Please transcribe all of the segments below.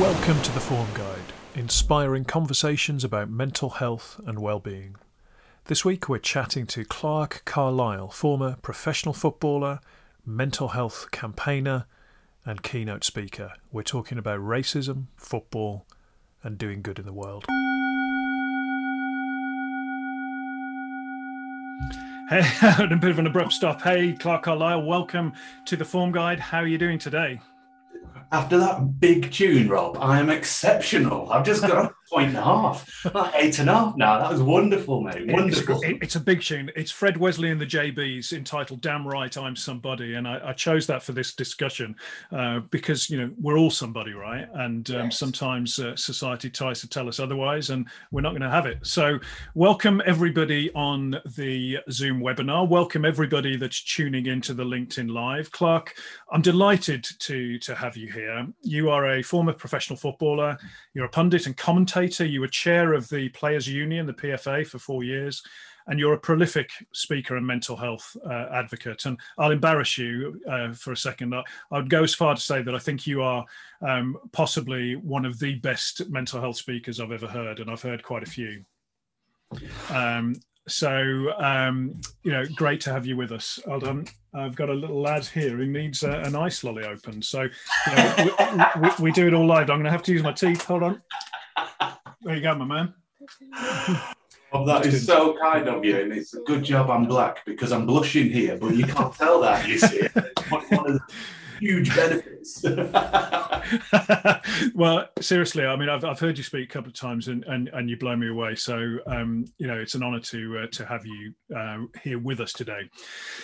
Welcome to the Form Guide, inspiring conversations about mental health and well-being. This week we're chatting to Clarke Carlisle, former professional footballer, mental health campaigner, and keynote speaker. We're talking about racism, football, and doing good in the world. Hey, a bit of an abrupt stop. Hey, Clarke Carlisle, welcome to the Form Guide. How are you doing today? After that big tune, Rob, I am exceptional. I've just got point and a half, like eight and a half now. That was wonderful, mate. Wonderful. It's, it's, a big tune. It's Fred Wesley and the JBs entitled "Damn Right I'm Somebody," and I, I chose that for this discussion uh, because you know we're all somebody, right? And um, yes. sometimes uh, society tries to tell us otherwise, and we're not going to have it. So, welcome everybody on the Zoom webinar. Welcome everybody that's tuning into the LinkedIn Live. Clarke, I'm delighted to to have you here. You are a former professional footballer. You're a pundit and commentator you were chair of the Players Union, the PFA, for four years, and you're a prolific speaker and mental health uh, advocate. And I'll embarrass you uh, for a second. I, would go as far to say that I think you are um, possibly one of the best mental health speakers I've ever heard, and I've heard quite a few. Um, so um, you know, great to have you with us. Hold on, I've got a little lad here who needs a, an ice lolly open. So you know, we, we, we, do it all live. I'm going to have to use my teeth. Hold on. There you go, my man. That is so kind of you, and it's a good job I'm black because I'm blushing here, but you can't tell that, you see. Huge benefits. well, seriously, I mean, I've, I've heard you speak a couple of times, and and, and you blow me away. So, um, you know, it's an honour to uh, to have you uh, here with us today.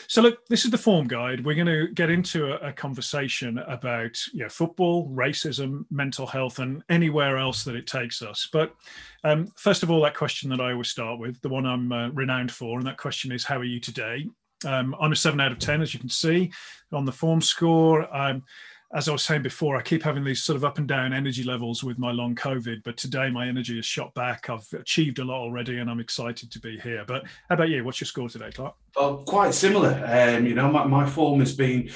So, look, this is the form guide. We're going to get into a, a conversation about you know, football, racism, mental health, and anywhere else that it takes us. But um, first of all, that question that I always start with, the one I'm uh, renowned for, and that question is, "How are you today?" Um, I'm a seven out of 10, as you can see on the form score. Um, as I was saying before, I keep having these sort of up and down energy levels with my long COVID, but today my energy is shot back. I've achieved a lot already and I'm excited to be here. But how about you? What's your score today, Clarke? Well, quite similar. Um, you know, my, my form has been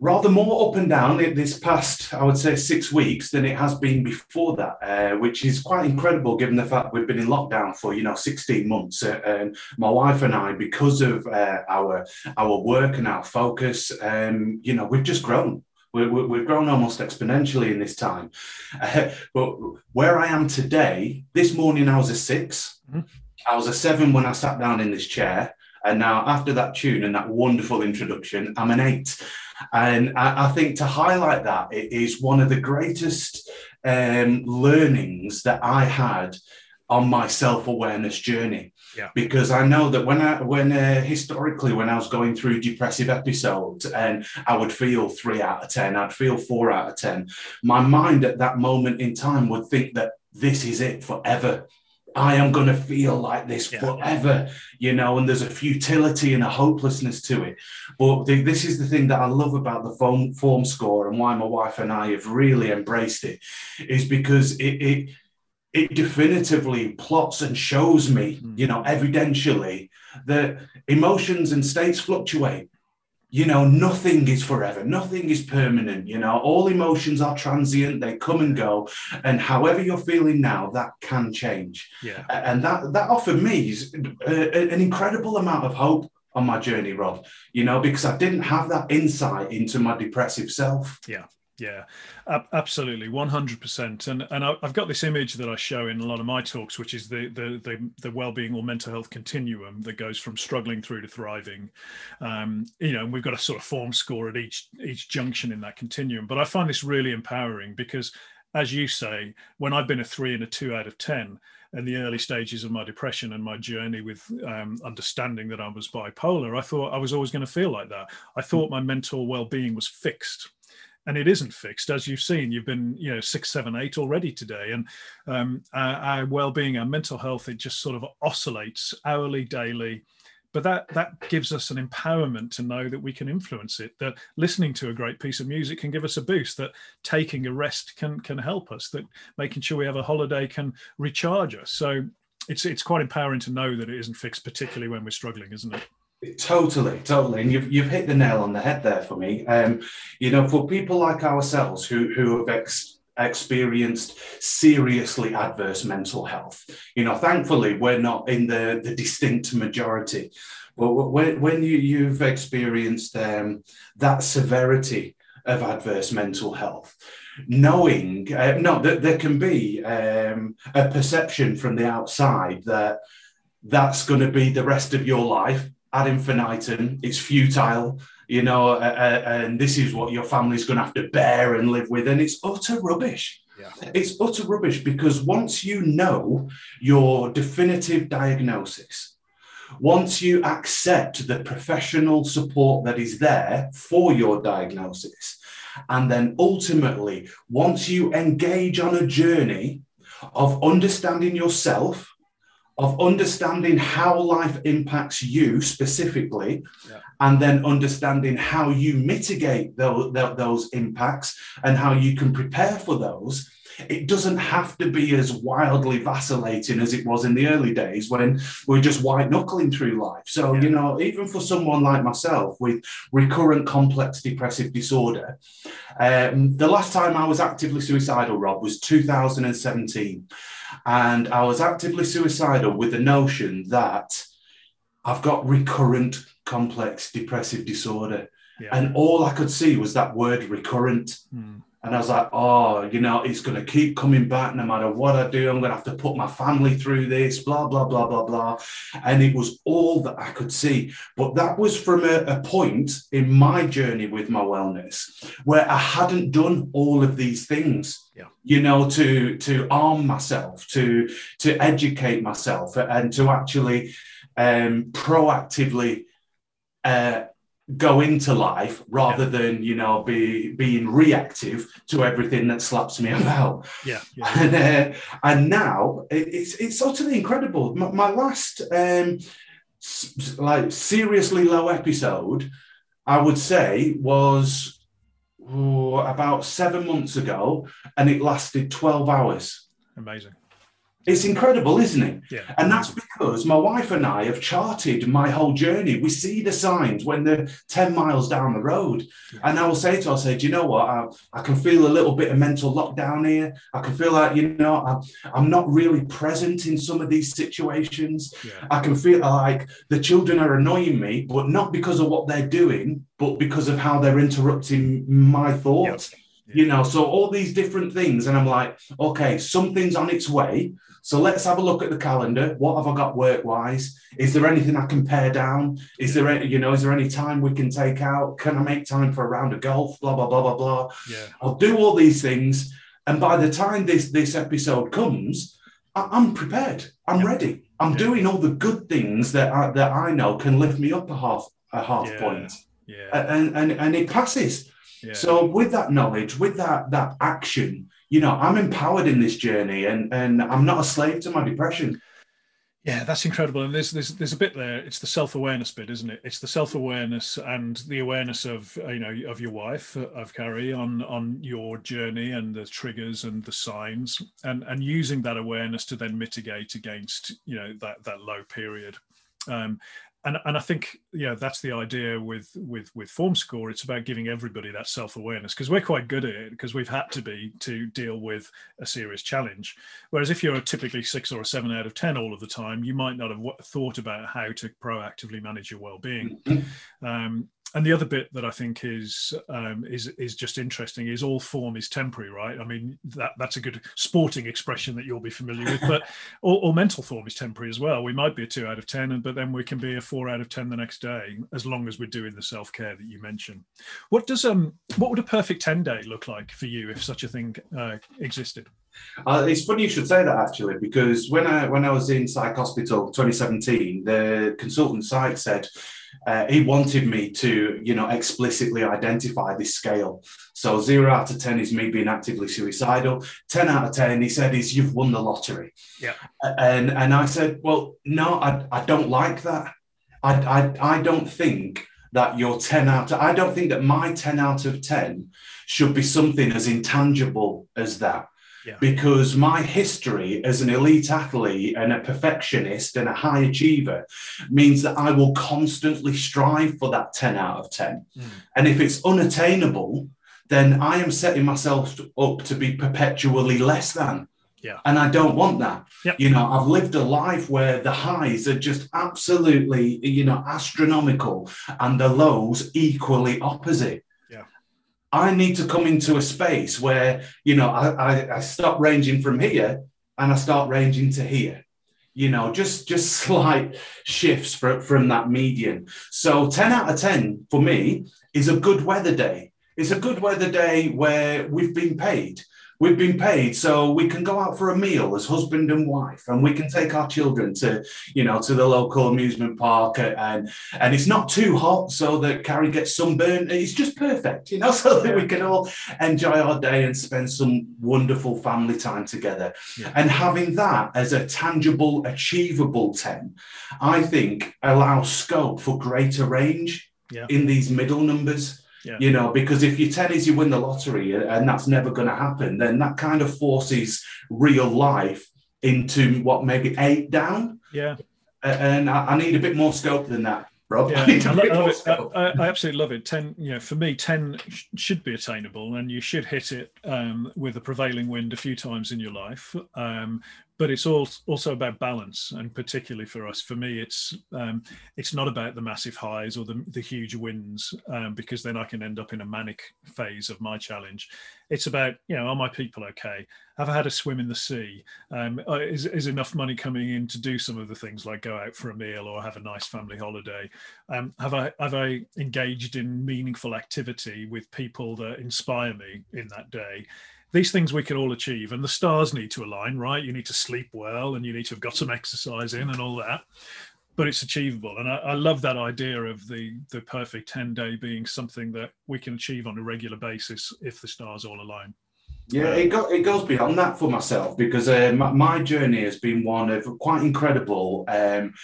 rather more up and down this past, I would say, six weeks than it has been before that, uh, which is quite incredible given the fact we've been in lockdown for you know 16 months. Uh, and my wife and I, because of uh, our our work and our focus, um, you know, we've just grown. we have grown almost exponentially in this time. Uh, but where I am today, this morning I was a 6 mm-hmm. I was a seven when I sat down in this chair. And now, after that tune and that wonderful introduction, I'm an eight. And I, I think to highlight that, it is one of the greatest um, learnings that I had on my self-awareness journey yeah. because i know that when i when uh, historically when i was going through depressive episodes and i would feel three out of ten i'd feel four out of ten my mind at that moment in time would think that this is it forever I am going to feel like this yeah. forever, you know, and there's a futility and a hopelessness to it. But the, this is the thing that I love about the form, form score and why my wife and I have really embraced it is because it, it, it definitively plots and shows me, mm. you know, evidentially that emotions and states fluctuate you know, nothing is forever, nothing is permanent. You know, all emotions are transient, they come and go. And however you're feeling now, that can change. Yeah. And that, that offered me an incredible amount of hope on my journey, Rob, you know, because I didn't have that insight into my depressive self. Yeah. Yeah, absolutely, one hundred percent. And and I've got this image that I show in a lot of my talks, which is the the the, the well-being or mental health continuum that goes from struggling through to thriving. Um, you know, and we've got a sort of form score at each each junction in that continuum. But I find this really empowering because, as you say, when I've been a three and a two out of ten, in the early stages of my depression and my journey with um, understanding that I was bipolar, I thought I was always going to feel like that. I thought my mental well-being was fixed and it isn't fixed as you've seen. You've been you know six seven eight already today. And um, our, our, well-being our mental health it just sort of oscillates hourly daily. But that that gives us an empowerment to know that we can influence it that listening to a great piece of music can give us a boost that taking a rest can can help us that making sure we have a holiday can recharge us. So it's it's quite empowering to know that it isn't fixed particularly when we're struggling isn't it Totally, totally, and you've you've hit the nail on the head there for me. Um, you know, for people like ourselves who who have ex- experienced seriously adverse mental health. You know, thankfully, we're not in the, the distinct majority. But when, when you, you've experienced um, that severity of adverse mental health, knowing, uh, no, that there can be um, a perception from the outside that that's going to be the rest of your life ad infinitum, it's futile you know, uh, and this is what your family's going to have to bear and live with. And it's utter rubbish. Yeah. It's utter rubbish because once you know your definitive diagnosis, once you accept the professional support that is there for your diagnosis, and then ultimately, once you engage on a journey of understanding yourself, of understanding how life impacts you specifically, yeah and then understanding how you mitigate those, those impacts and how you can prepare for those it doesn't have to be as wildly vacillating as it was in the early days when we are just white knuckling through life. So, yeah. you know, even for someone like myself with recurrent complex depressive disorder, um, the last time I was actively suicidal, Rob, was 2017. And I was actively suicidal with the notion that I've got recurrent complex depressive disorder. Yeah. And all I could see was that word recurrent. Mm. And I was like, oh, you know, it's going to keep coming back no matter what I do. I'm going to have to put my family through this, blah, blah, blah, blah, blah. And it was all that I could see. But that was from a, a point in my journey with my wellness where I hadn't done all of these things. Yeah. You know, to to arm myself, to to educate myself, and to actually um, proactively uh, go into life rather yeah. than you know be being reactive to everything that slaps me about. Yeah, yeah. and uh, and now it's it's utterly incredible. My, my last um, like seriously low episode, I would say, was oh, about seven months ago, and it lasted twelve hours. Amazing. It's incredible, isn't it? Yeah. And that's because my wife and I have charted my whole journey. We see the signs when they're 10 miles down the road. Yeah. And I will say to her, I say, do you know what? I, I, can feel a little bit of mental lockdown here. I can feel like, you know, I'm, I'm not really present in some of these situations. Yeah. I can feel like the children are annoying me, but not because of what they're doing, but because of how they're interrupting my thoughts. Yep you know so all these different things and i'm like okay something's on its way. So let's have a look at the calendar. What have i got work wise is there anything i can pare down? Is there any, you know is there any time we can take out? Can i make time for a round of golf? Blah blah blah blah blah. Yeah. I'll do all these things and by the time this this episode comes I, am prepared. I'm yeah. ready. I'm yeah. doing all the good things that I, that i know can lift me up a half a half point. Yeah. And and and it passes so with that knowledge, with that that action, you know, I'm empowered in this journey, and and I'm not a slave to my depression. Yeah, that's incredible. And there's there's there's a bit there. It's the self awareness bit, isn't it? It's the self awareness and the awareness of you know of your wife of Carrie on on your journey and the triggers and the signs, and and using that awareness to then mitigate against you know that that low period. Um, and and I think yeah that's the idea with with with form score it's about giving everybody that self-awareness because we're quite good at it because we've had to be to deal with a serious challenge whereas if you're a typically 6 or a 7 out of 10 all of the time you might not have thought about how to proactively manage your well-being mm-hmm. um, and the other bit that I think is um, is is just interesting is all form is temporary, right? I mean that that's a good sporting expression that you'll be familiar with, but all, all, mental form is temporary as well. We might be a two out of ten, and but then we can be a four out of ten the next day, as long as we're doing the self care that you mentioned. What does um what would a perfect ten day look like for you if such a thing uh, existed? Uh, it's funny you should say that actually, because when I when I was in Psych Hospital 2017, the consultant psych said uh, he wanted me to, you know, explicitly identify this scale. So zero out of 10 is me being actively suicidal. 10 out of 10, he said, is you've won the lottery. Yeah. And, and I said, well, no, I, I don't like that. I, I, I don't think that your 10 out of, I don't think that my 10 out of 10 should be something as intangible as that. Yeah. Because my history as an elite athlete and a perfectionist and a high achiever means that I will constantly strive for that 10 out of 10. Mm. And if it's unattainable, then I am setting myself up to be perpetually less than. Yeah. And I don't want that. Yep. You know, I've lived a life where the highs are just absolutely, you know, astronomical and the lows equally opposite. Yeah. I need to come into a space where, you know, I, I, I stop ranging from here and I start ranging to here. You know, just just slight shifts for, from that median. So 10 out of 10 for me is a good weather day. It's a good weather day where we've been paid we've been paid so we can go out for a meal as husband and wife and we can take our children to you know to the local amusement park and and it's not too hot so that carrie gets sunburned it's just perfect you know so that we can all enjoy our day and spend some wonderful family time together Yeah. and having that as a tangible achievable 10 i think allows scope for greater range Yeah. in these middle numbers Yeah. you know because if your 10 is you win the lottery and that's never going to happen then that kind of forces real life into what maybe eight down Yeah. And I, I need a bit more scope than that Rob. Yeah, I need a I, bit I love more it. scope. I, I absolutely love it. Ten, you know, for me, ten sh- should be attainable, and you should hit it um, with a prevailing wind a few times in your life. Um, but it's also about balance, and particularly for us, for me, it's um, it's not about the massive highs or the, the huge wins, um, because then I can end up in a manic phase of my challenge. It's about you know, are my people okay? Have I had a swim in the sea? Um, uh, is, is enough money coming in to do some of the things like go out for a meal or have a nice family holiday? Um, have I have I engaged in meaningful activity with people that inspire me in that day? These things we can all achieve, and the stars need to align, right? You need to sleep well, and you need to have got some exercise in, and all that. But it's achievable, and I, I love that idea of the the perfect ten day being something that we can achieve on a regular basis if the stars all align. Yeah, it, it goes beyond that for myself because uh, my, my journey has been one of quite incredible um,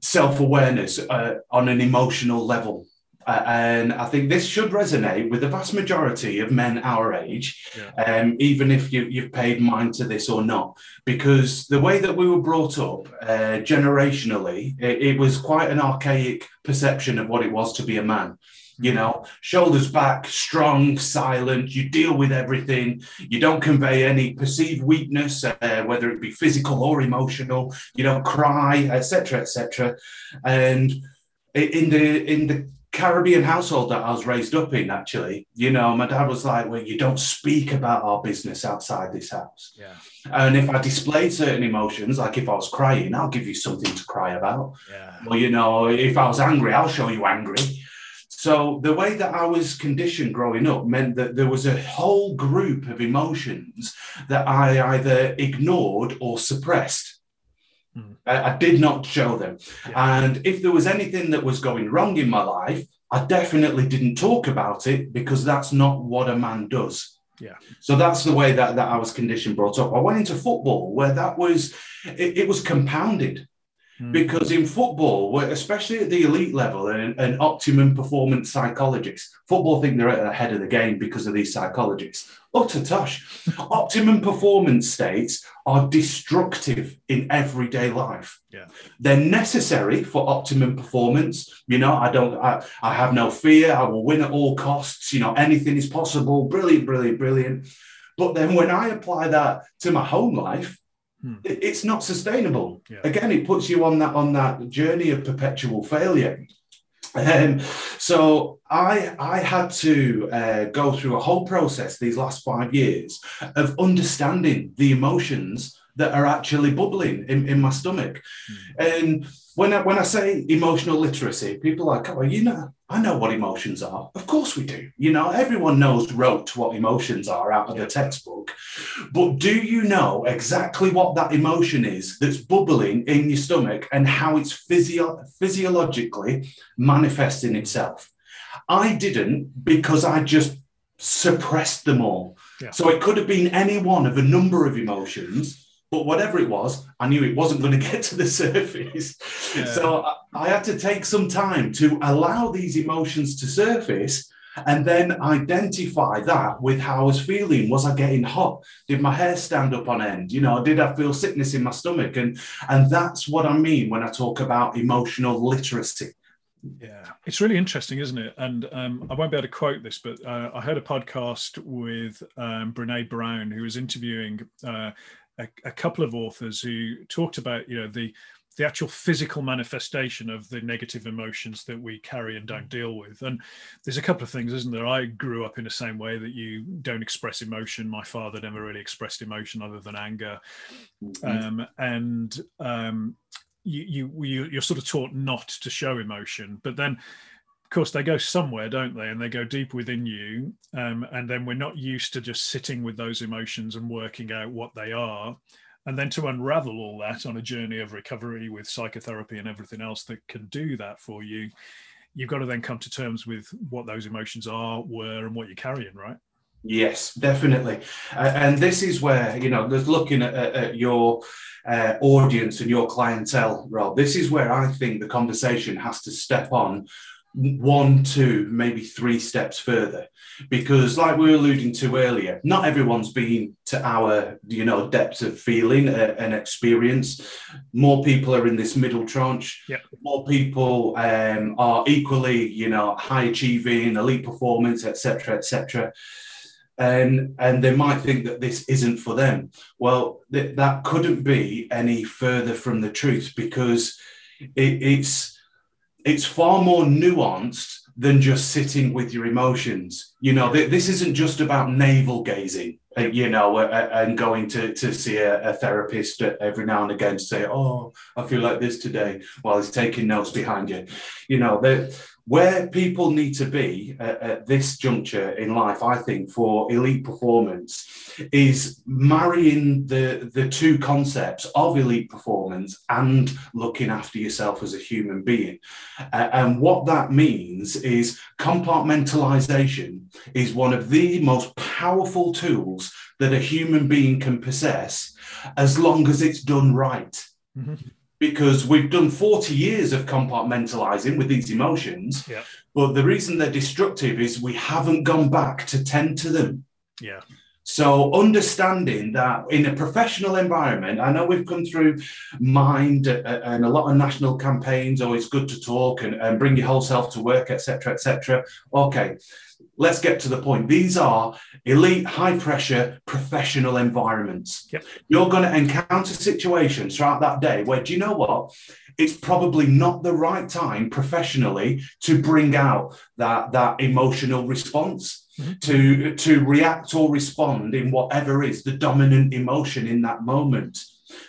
self awareness uh, on an emotional level. Uh, and I think this should resonate with the vast majority of men our age, Yeah. um, even if you, you've paid mind to this or not. Because the way that we were brought up uh, generationally, it, it was quite an archaic perception of what it was to be a man. You know shoulders back strong silent you deal with everything. You don't convey any perceived weakness uh, whether it be physical or emotional. You don't cry etc etc and in the in the caribbean household that i was raised up in actually. You know my dad was like well you don't speak about our business outside this house. Yeah, and if i displayed certain emotions like if i was crying i'll give you something to cry about. Yeah, well, you know, if I was angry, I'll show you angry. So the way that I was conditioned growing up meant that there was a whole group of emotions that I either ignored or suppressed. Hmm. I, I did not show them. Yeah. And if there was anything that was going wrong in my life, I definitely didn't talk about it because that's not what a man does. Yeah. So that's the way that, that I was conditioned brought up. I went into football where that was it, it was compounded Mm. because in football, especially at the elite level, and, and optimum performance psychologists, football think they're at the head of the game because of these psychologists. Utter tosh. optimum performance states are destructive in everyday life. Yeah. They're necessary for optimum performance. You know, I don't, I, I have no fear. I will win at all costs. You know, anything is possible. Brilliant, brilliant, brilliant. But then when I apply that to my home life, Hmm. it's not sustainable Yeah. again it puts you on that on that journey of perpetual failure um, so I I had to uh, go through a whole process these last five years of understanding the emotions that are actually bubbling in, in my stomach. And when I when I say emotional literacy, people are like, oh, you know, I know what emotions are. Of course we do. You know, everyone knows rote what emotions are out of the textbook. But do you know exactly what that emotion is that's bubbling in your stomach and how it's physio- physiologically manifesting itself? I didn't because I just suppressed them all. Yeah. So it could have been any one of a number of emotions, but whatever it was, I knew it wasn't going to get to the surface. Yeah. So I, I had to take some time to allow these emotions to surface and then identify that with how I was feeling. Was I getting hot? Did my hair stand up on end? You know, did I feel sickness in my stomach? And and that's what I mean when I talk about emotional literacy. Yeah, it's really interesting, isn't it? And um, I won't be able to quote this, but uh, I heard a podcast with um, Brene Brown, who was interviewing uh, a, a, couple of authors who talked about, you know, the the actual physical manifestation of the negative emotions that we carry and don't deal with. And there's a couple of things, isn't there? I grew up in the same way that you don't express emotion. My father never really expressed emotion other than anger, mm-hmm. um, and um, you, you you're sort of taught not to show emotion but then course they go somewhere don't they? And they go deep within you um, and then we're not used to just sitting with those emotions and working out what they are. And then to unravel all that on a journey of recovery with psychotherapy and everything else that can do that for you you've got to then come to terms with what those emotions are were and what you're carrying right? Yes, definitely. And this is where, you know, just looking at, at your uh, audience and your clientele, Rob, this is where I think the conversation has to step on one, two, maybe three steps further. Because, like we were alluding to earlier, not everyone's been to our, you know, depth of feeling uh, and experience. More people are in this middle tranche. Yep. More people um, are equally, you know, high achieving, elite performance, etc., etc and and they might think that this isn't for them. Well, th- that couldn't be any further from the truth because it, it's it's far more nuanced than just sitting with your emotions. You know, th- this isn't just about navel gazing. Uh, you know, uh, and going to, to see a, a, therapist every now and again to say, "Oh, I feel like this today," while he's taking notes behind you. You know, that where people need to be at, at, this juncture in life, I think, for elite performance is marrying the, the two concepts of elite performance and looking after yourself as a human being. Uh, and what that means is compartmentalization is one of the most powerful tools that a human being can possess as long as it's done right. Mm-hmm because we've done 40 years of compartmentalizing with these emotions. Yeah. But the reason they're destructive is we haven't gone back to tend to them. Yeah. So understanding that in a professional environment, I know we've come through mind uh, uh, and a lot of national campaigns. Oh, it's good to talk and, and bring your whole self to work, etc., etc. Okay, let's get to the point. These are elite, high pressure, professional environments. Yep. You're going to encounter situations throughout that day where, do you know what? It's probably not the right time professionally to bring out that, that emotional response, mm-hmm. to, to react or respond in whatever is the dominant emotion in that moment.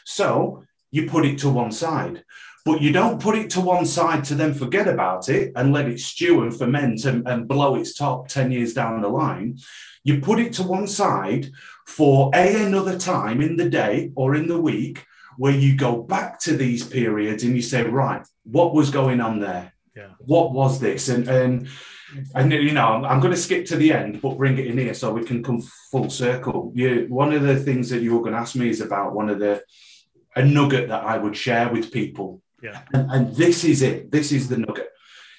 So you put it to one side but you don't put it to one side to then forget about it and let it stew and ferment and, and blow its top 10 years down the line. You put it to one side for a another time in the day or in the week where you go back to these periods and you say, right, what was going on there? Yeah. What was this? And and and you know, I'm going to skip to the end, but bring it in here so we can come full circle. You, one of the things that you were going to ask me is about one of the a nugget that I would share with people yeah. And, and this is it. This is the nugget.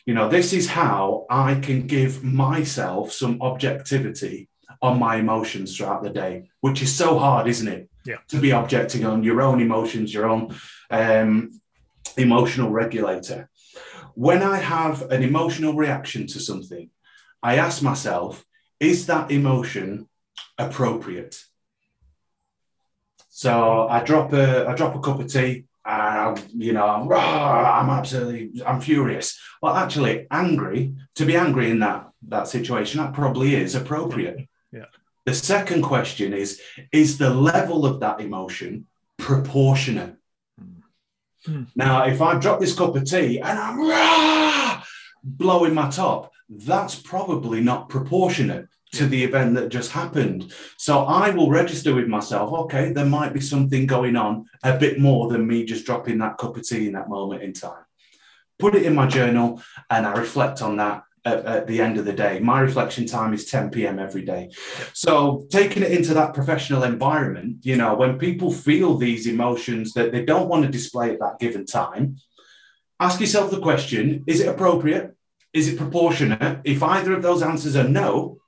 You know, this is how I can give myself some objectivity on my emotions throughout the day, which is so hard, isn't it? Yeah. To be objecting on your own emotions, your own um, emotional regulator. When I have an emotional reaction to something, I ask myself, is that emotion appropriate? So I drop a I drop a cup of tea and I'm, you know, I'm, ah, I'm absolutely, I'm furious. Well, actually, angry to be angry in that that situation, that probably is appropriate. Yeah. The second question is: Is the level of that emotion proportionate? Mm. Now, if I drop this cup of tea and I'm rah, blowing my top, that's probably not proportionate to the event that just happened. So I will register with myself, okay, there might be something going on a bit more than me just dropping that cup of tea in that moment in time. Put it in my journal and I reflect on that at, at, the end of the day. My reflection time is 10 p.m. every day. So, taking it into that professional environment, you know, when people feel these emotions that they don't want to display at that given time, ask yourself the question is it appropriate? Is it proportionate? If either of those answers are no,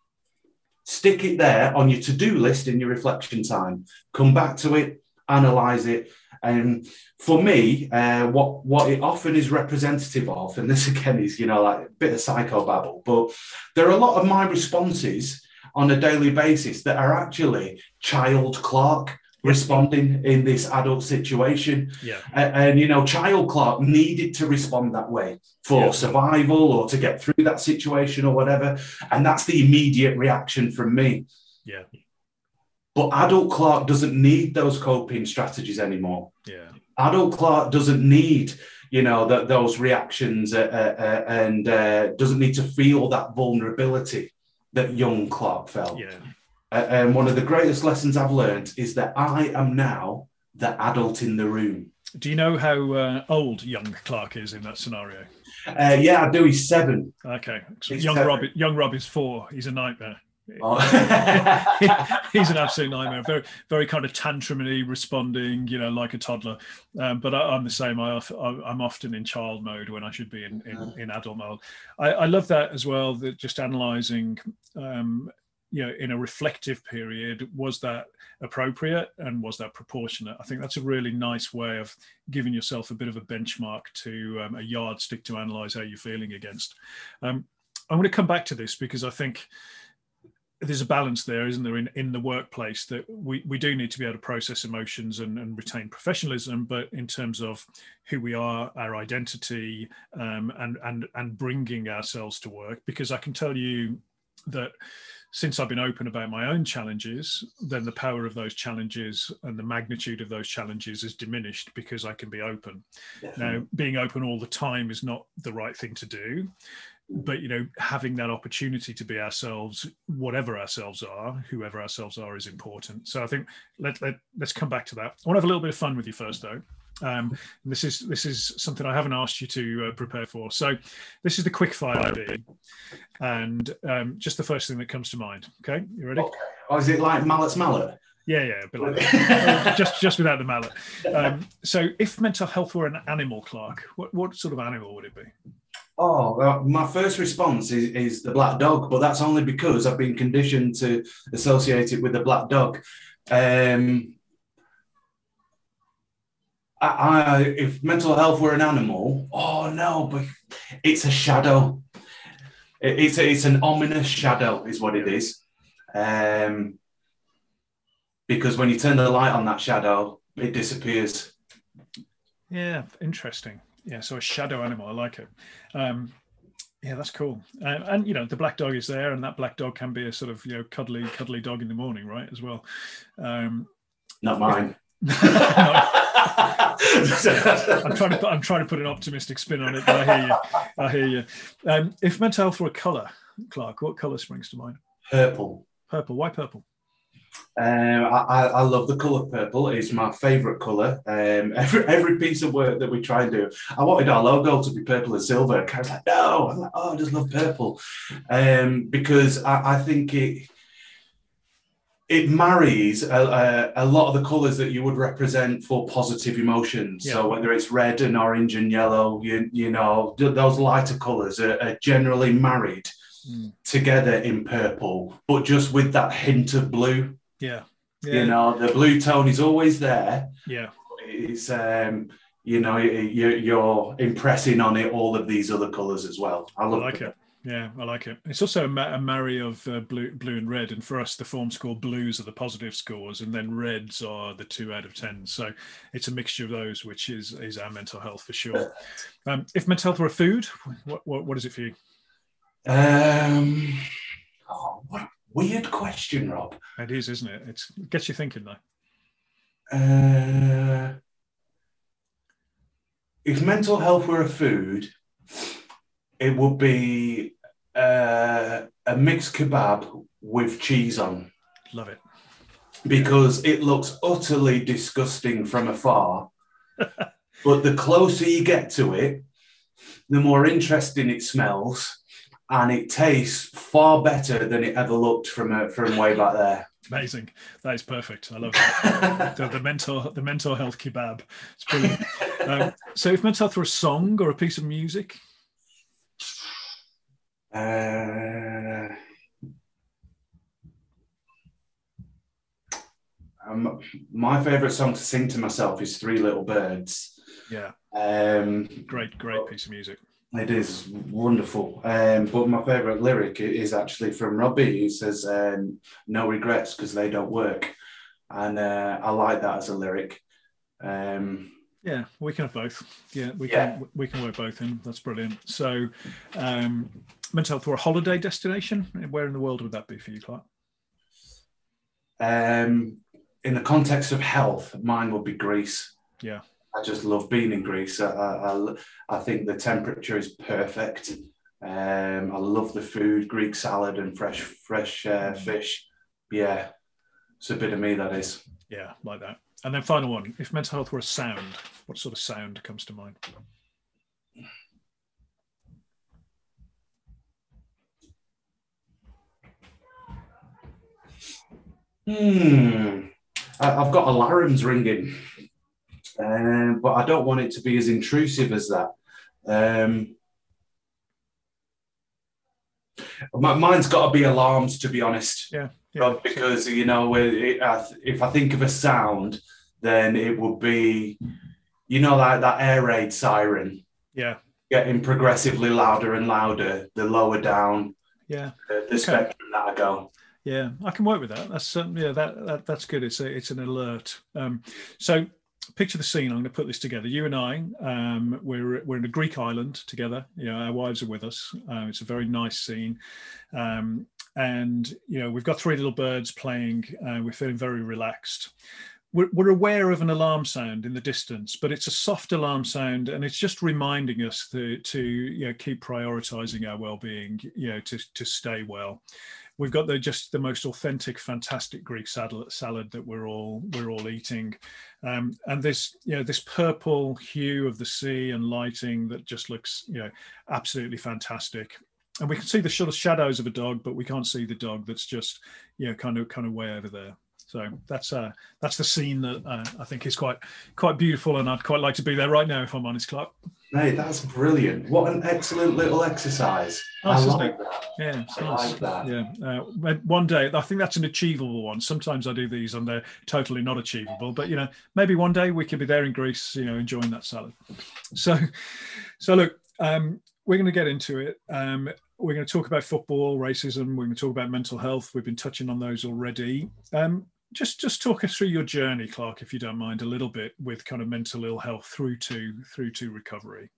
stick it there on your to do list in your reflection time. Come back to it, analyze it, And for me, uh, what what it often is representative of, and this again is you know like a bit of psychobabble, but there are a lot of my responses on a daily basis that are actually child Clarke responding in this adult situation. Yeah. And, and, you know, child Clarke needed to respond that way for Yeah. survival or to get through that situation or whatever. And that's the immediate reaction from me. Yeah. But adult Clarke doesn't need those coping strategies anymore. Yeah. Adult Clarke doesn't need, you know, that those reactions uh, uh, uh, and uh, doesn't need to feel that vulnerability that young Clarke felt. Yeah. Uh, and one of the greatest lessons I've learned is that I am now the adult in the room. Do you know how uh, old young Clarke is in that scenario? Uh, yeah, I do. He's seven. Okay. So young seven. Rob, young Rob is four. He's a nightmare. Oh. He's an absolute nightmare. Very, very kind of tantrumy, responding, you know, like a toddler. Um, but I, I'm the same. I, I'm often in child mode when I should be in, in, in adult mode. I, I love that as well. That just analysing, um, you know, in a reflective period, was that appropriate and was that proportionate? I think that's a really nice way of giving yourself a bit of a benchmark to um, a yardstick to analyse how you're feeling against. Um, I'm going to come back to this because I think there's a balance there, isn't there, in, in the workplace that we, we do need to be able to process emotions and, and retain professionalism, but in terms of who we are, our identity, um, and and and bringing ourselves to work, because I can tell you that since I've been open about my own challenges, then the power of those challenges and the magnitude of those challenges is diminished because I can be open. Now, being open all the time is not the right thing to do, but you know, having that opportunity to be ourselves, whatever ourselves are, whoever ourselves are, is important. So I think let, let let's come back to that. I want to have a little bit of fun with you first, though. Um, this is this is something I haven't asked you to uh, prepare for. So this is the quick fire idea, and um, just the first thing that comes to mind. Okay, you ready? Or is it like Mallet's Mallet? Yeah, yeah, a bit like that. Just just without the mallet. Um, so, if mental health were an animal, Clarke, what what sort of animal would it be? Oh, well, my first response is, is the black dog, but that's only because I've been conditioned to associate it with the black dog. Um, I, I, if mental health were an animal, oh no, but it's a shadow. It- it's a, it's an ominous shadow, is what it is. Um, because when you turn the light on that shadow, it disappears. Yeah, interesting. Yeah, so a shadow animal. I like it. Um, yeah, that's cool. Uh, and you know, the black dog is there, and that black dog can be a sort of you know cuddly, cuddly dog in the morning, right? As well. Um, Not mine. I'm trying to put, I'm trying to put an optimistic spin on it, but I hear you. I hear you. Um, if mental health were a color, Clarke, what color springs to mind? Purple. Purple. Why purple? Um, I, I I love the colour purple. It's my favourite colour. Um, every every piece of work that we try and do, I wanted our logo to be purple and silver. Carrie's like, no. I'm like, oh, I just love purple, um, because I, I think it it marries a, a, a lot of the colours that you would represent for positive emotions. Yeah. So whether it's red and orange and yellow, you you know those lighter colours are, are generally married Mm. together in purple, but just with that hint of blue. Yeah. Yeah. You know, the blue tone is always there. Yeah. It's um, you know, you, you're impressing on it all of these other colours as well. I I love like it. Yeah, I like it. It's also a, ma- a marry of uh, blue, blue and red, and for us, the form score blues are the positive scores, and then reds are the two out of ten. So it's a mixture of those, which is is our mental health for sure. Um, if mental health were a food, what, what what is it for you? Um, oh, what a weird question, Rob. It is, isn't it? It's, it gets you thinking, though. Uh, if mental health were a food, it would be uh, a mixed kebab with cheese on. Love it. because it looks utterly disgusting from afar. but the closer you get to it, the more interesting it smells, and it tastes far better than it ever looked from uh, from way back there. Amazing. That is perfect. I love that. the, the mental the mental health kebab. It's brilliant. Um, so, if mental health were a song or a piece of music, Uh, um, my favorite song to sing to myself is Three Little Birds. Yeah. Um, great, great piece of music. It is wonderful. Um, but my favorite lyric is actually from Robbie. He says, um, No regrets because they don't work. And uh, I like that as a lyric. Um, yeah, we can have both. Yeah, we Yeah. can we can work both in. That's brilliant. So, um, mental health for a holiday destination. Where in the world would that be for you, Clarke? um, in the context of health, mine would be Greece. Yeah. I just love being in Greece. I, I, I think the temperature is perfect. Um, I love the food, Greek salad and fresh fresh uh, fish. Yeah, it's a bit of me that is. Yeah, like that. And then final one. If mental health were a sound, what sort of sound comes to mind? Hmm. I've got alarms ringing, um, but I don't want it to be as intrusive as that. Um, my, mine's got to be alarms, to be honest. Yeah. But because you know, it, I if I think of a sound, then it would be, you know, like that air raid siren Yeah. getting progressively louder and louder. The lower down Yeah. the, the spectrum that I go. Yeah, I can work with that. That's um, yeah, that, that that's good. It's a, it's an alert. Um, so picture the scene. I'm going to put this together. You and I, um, we're we're in a Greek island together. You know, our wives are with us. Uh, it's a very nice scene, um, and you know, we've got three little birds playing. Uh, we're feeling very relaxed. We're, we're aware of an alarm sound in the distance, but it's a soft alarm sound, and it's just reminding us to to you know keep prioritizing our well-being. You know, to to stay well we've got the just the most authentic fantastic greek salad, salad that we're all we're all eating. Um, and this you know this purple hue of the sea and lighting that just looks you know absolutely fantastic. And we can see the shadows of a dog but we can't see the dog that's just you know kind of kind of way over there so that's uh that's the scene that uh, i think is quite quite beautiful and i'd quite like to be there right now if i'm honest clarke Hey, that's brilliant. What an excellent little exercise. Nice, I like that. Yeah, I nice. like that. Yeah, uh, one day I think that's an achievable one. Sometimes I do these and they're totally not achievable, but you know, maybe one day we could be there in Greece, you know, enjoying that salad. So, so look, um, we're going to get into it. Um, we're going to talk about football, racism. We're going to talk about mental health. We've been touching on those already. Um, just just talk us through your journey, Clarke, if you don't mind, a little bit with kind of mental ill health through to through to recovery.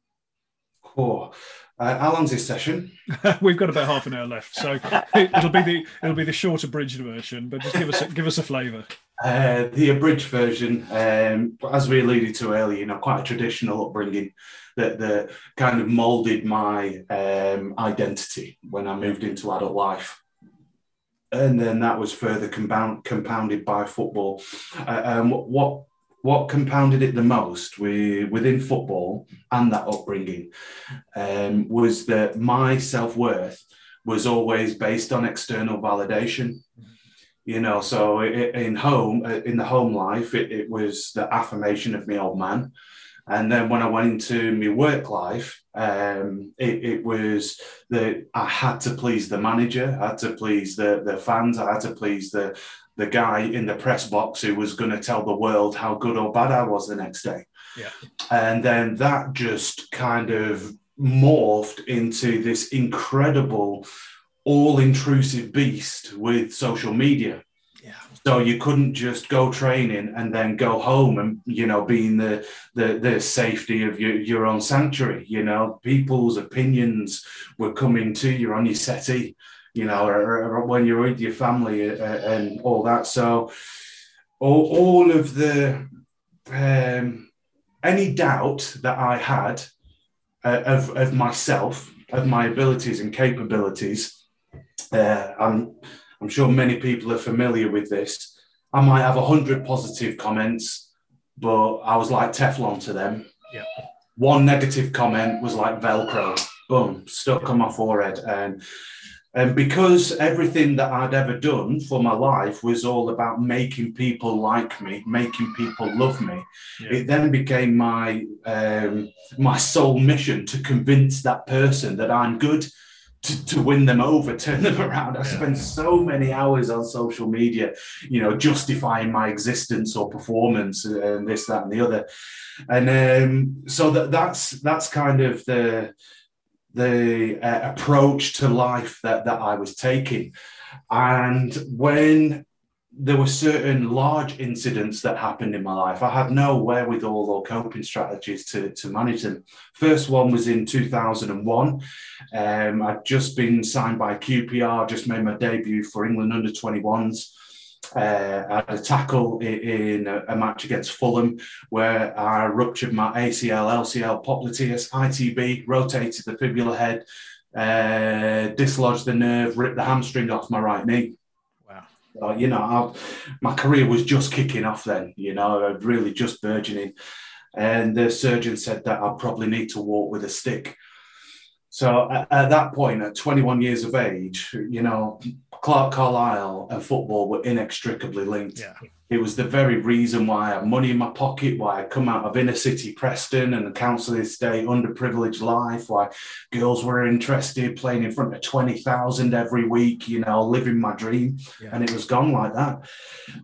Cool. Uh, how long's this session? We've got about half an hour left, so it'll be the it'll be the short abridged version. But just give us a, give us a flavour. Uh, the abridged version, um, as we alluded to earlier, you know, quite a traditional upbringing that, that kind of molded my um, identity when I moved into adult life. And then that was further compound, compounded by football. Uh, um, what what compounded it the most we, within football and that upbringing um, was that my self worth was always based on external validation you know so i- in home uh, in the home life it, it was the affirmation of my old man and then when i went into my work life um, it, it was that i had to please the manager i had to please the, the fans i had to please the, the guy in the press box who was going to tell the world how good or bad i was the next day Yeah. and then that just kind of morphed into this incredible all intrusive beast with social media. Yeah. So you couldn't just go training and then go home and you know be in the the, the safety of your, your own sanctuary. You know, people's opinions were coming to you on your settee, you know, or, or when you're with your family uh, and all that. So all, all of the um, any doubt that I had uh, of, of myself, of my abilities and capabilities. Uh, I'm, I'm sure many people are familiar with this. I might have a hundred positive comments, but I was like Teflon to them. Yeah. One negative comment was like Velcro, boom, stuck on my forehead. And and because everything that I'd ever done for my life was all about making people like me, making people love me, Yeah. it then became my um, my sole mission to convince that person that I'm good, to, to win them over, turn them around. I yeah. spent so many hours on social media, you know, justifying my existence or performance and this, that, and the other. And um, so that that's that's kind of the the uh, approach to life that that I was taking. And when there were certain large incidents that happened in my life. I had no wherewithal or coping strategies to, to manage them. First one was in 2001. Um, I'd just been signed by QPR, just made my debut for England under 21s. Uh, I had a tackle in, a, a, match against Fulham where I ruptured my ACL, LCL, popliteus, ITB, rotated the fibula head, uh, dislodged the nerve, ripped the hamstring off my right knee uh, you know, I, my career was just kicking off then. You know, really just burgeoning, and the surgeon said that I probably need to walk with a stick. So at, at, that point, at 21 years of age, you know, Clarke Carlisle and football were inextricably linked. Yeah. It was the very reason why I had money in my pocket, why I come out of inner city Preston and the council estate, underprivileged life, why girls were interested, playing in front of 20,000 every week, you know, living my dream. Yeah. And it was gone like that.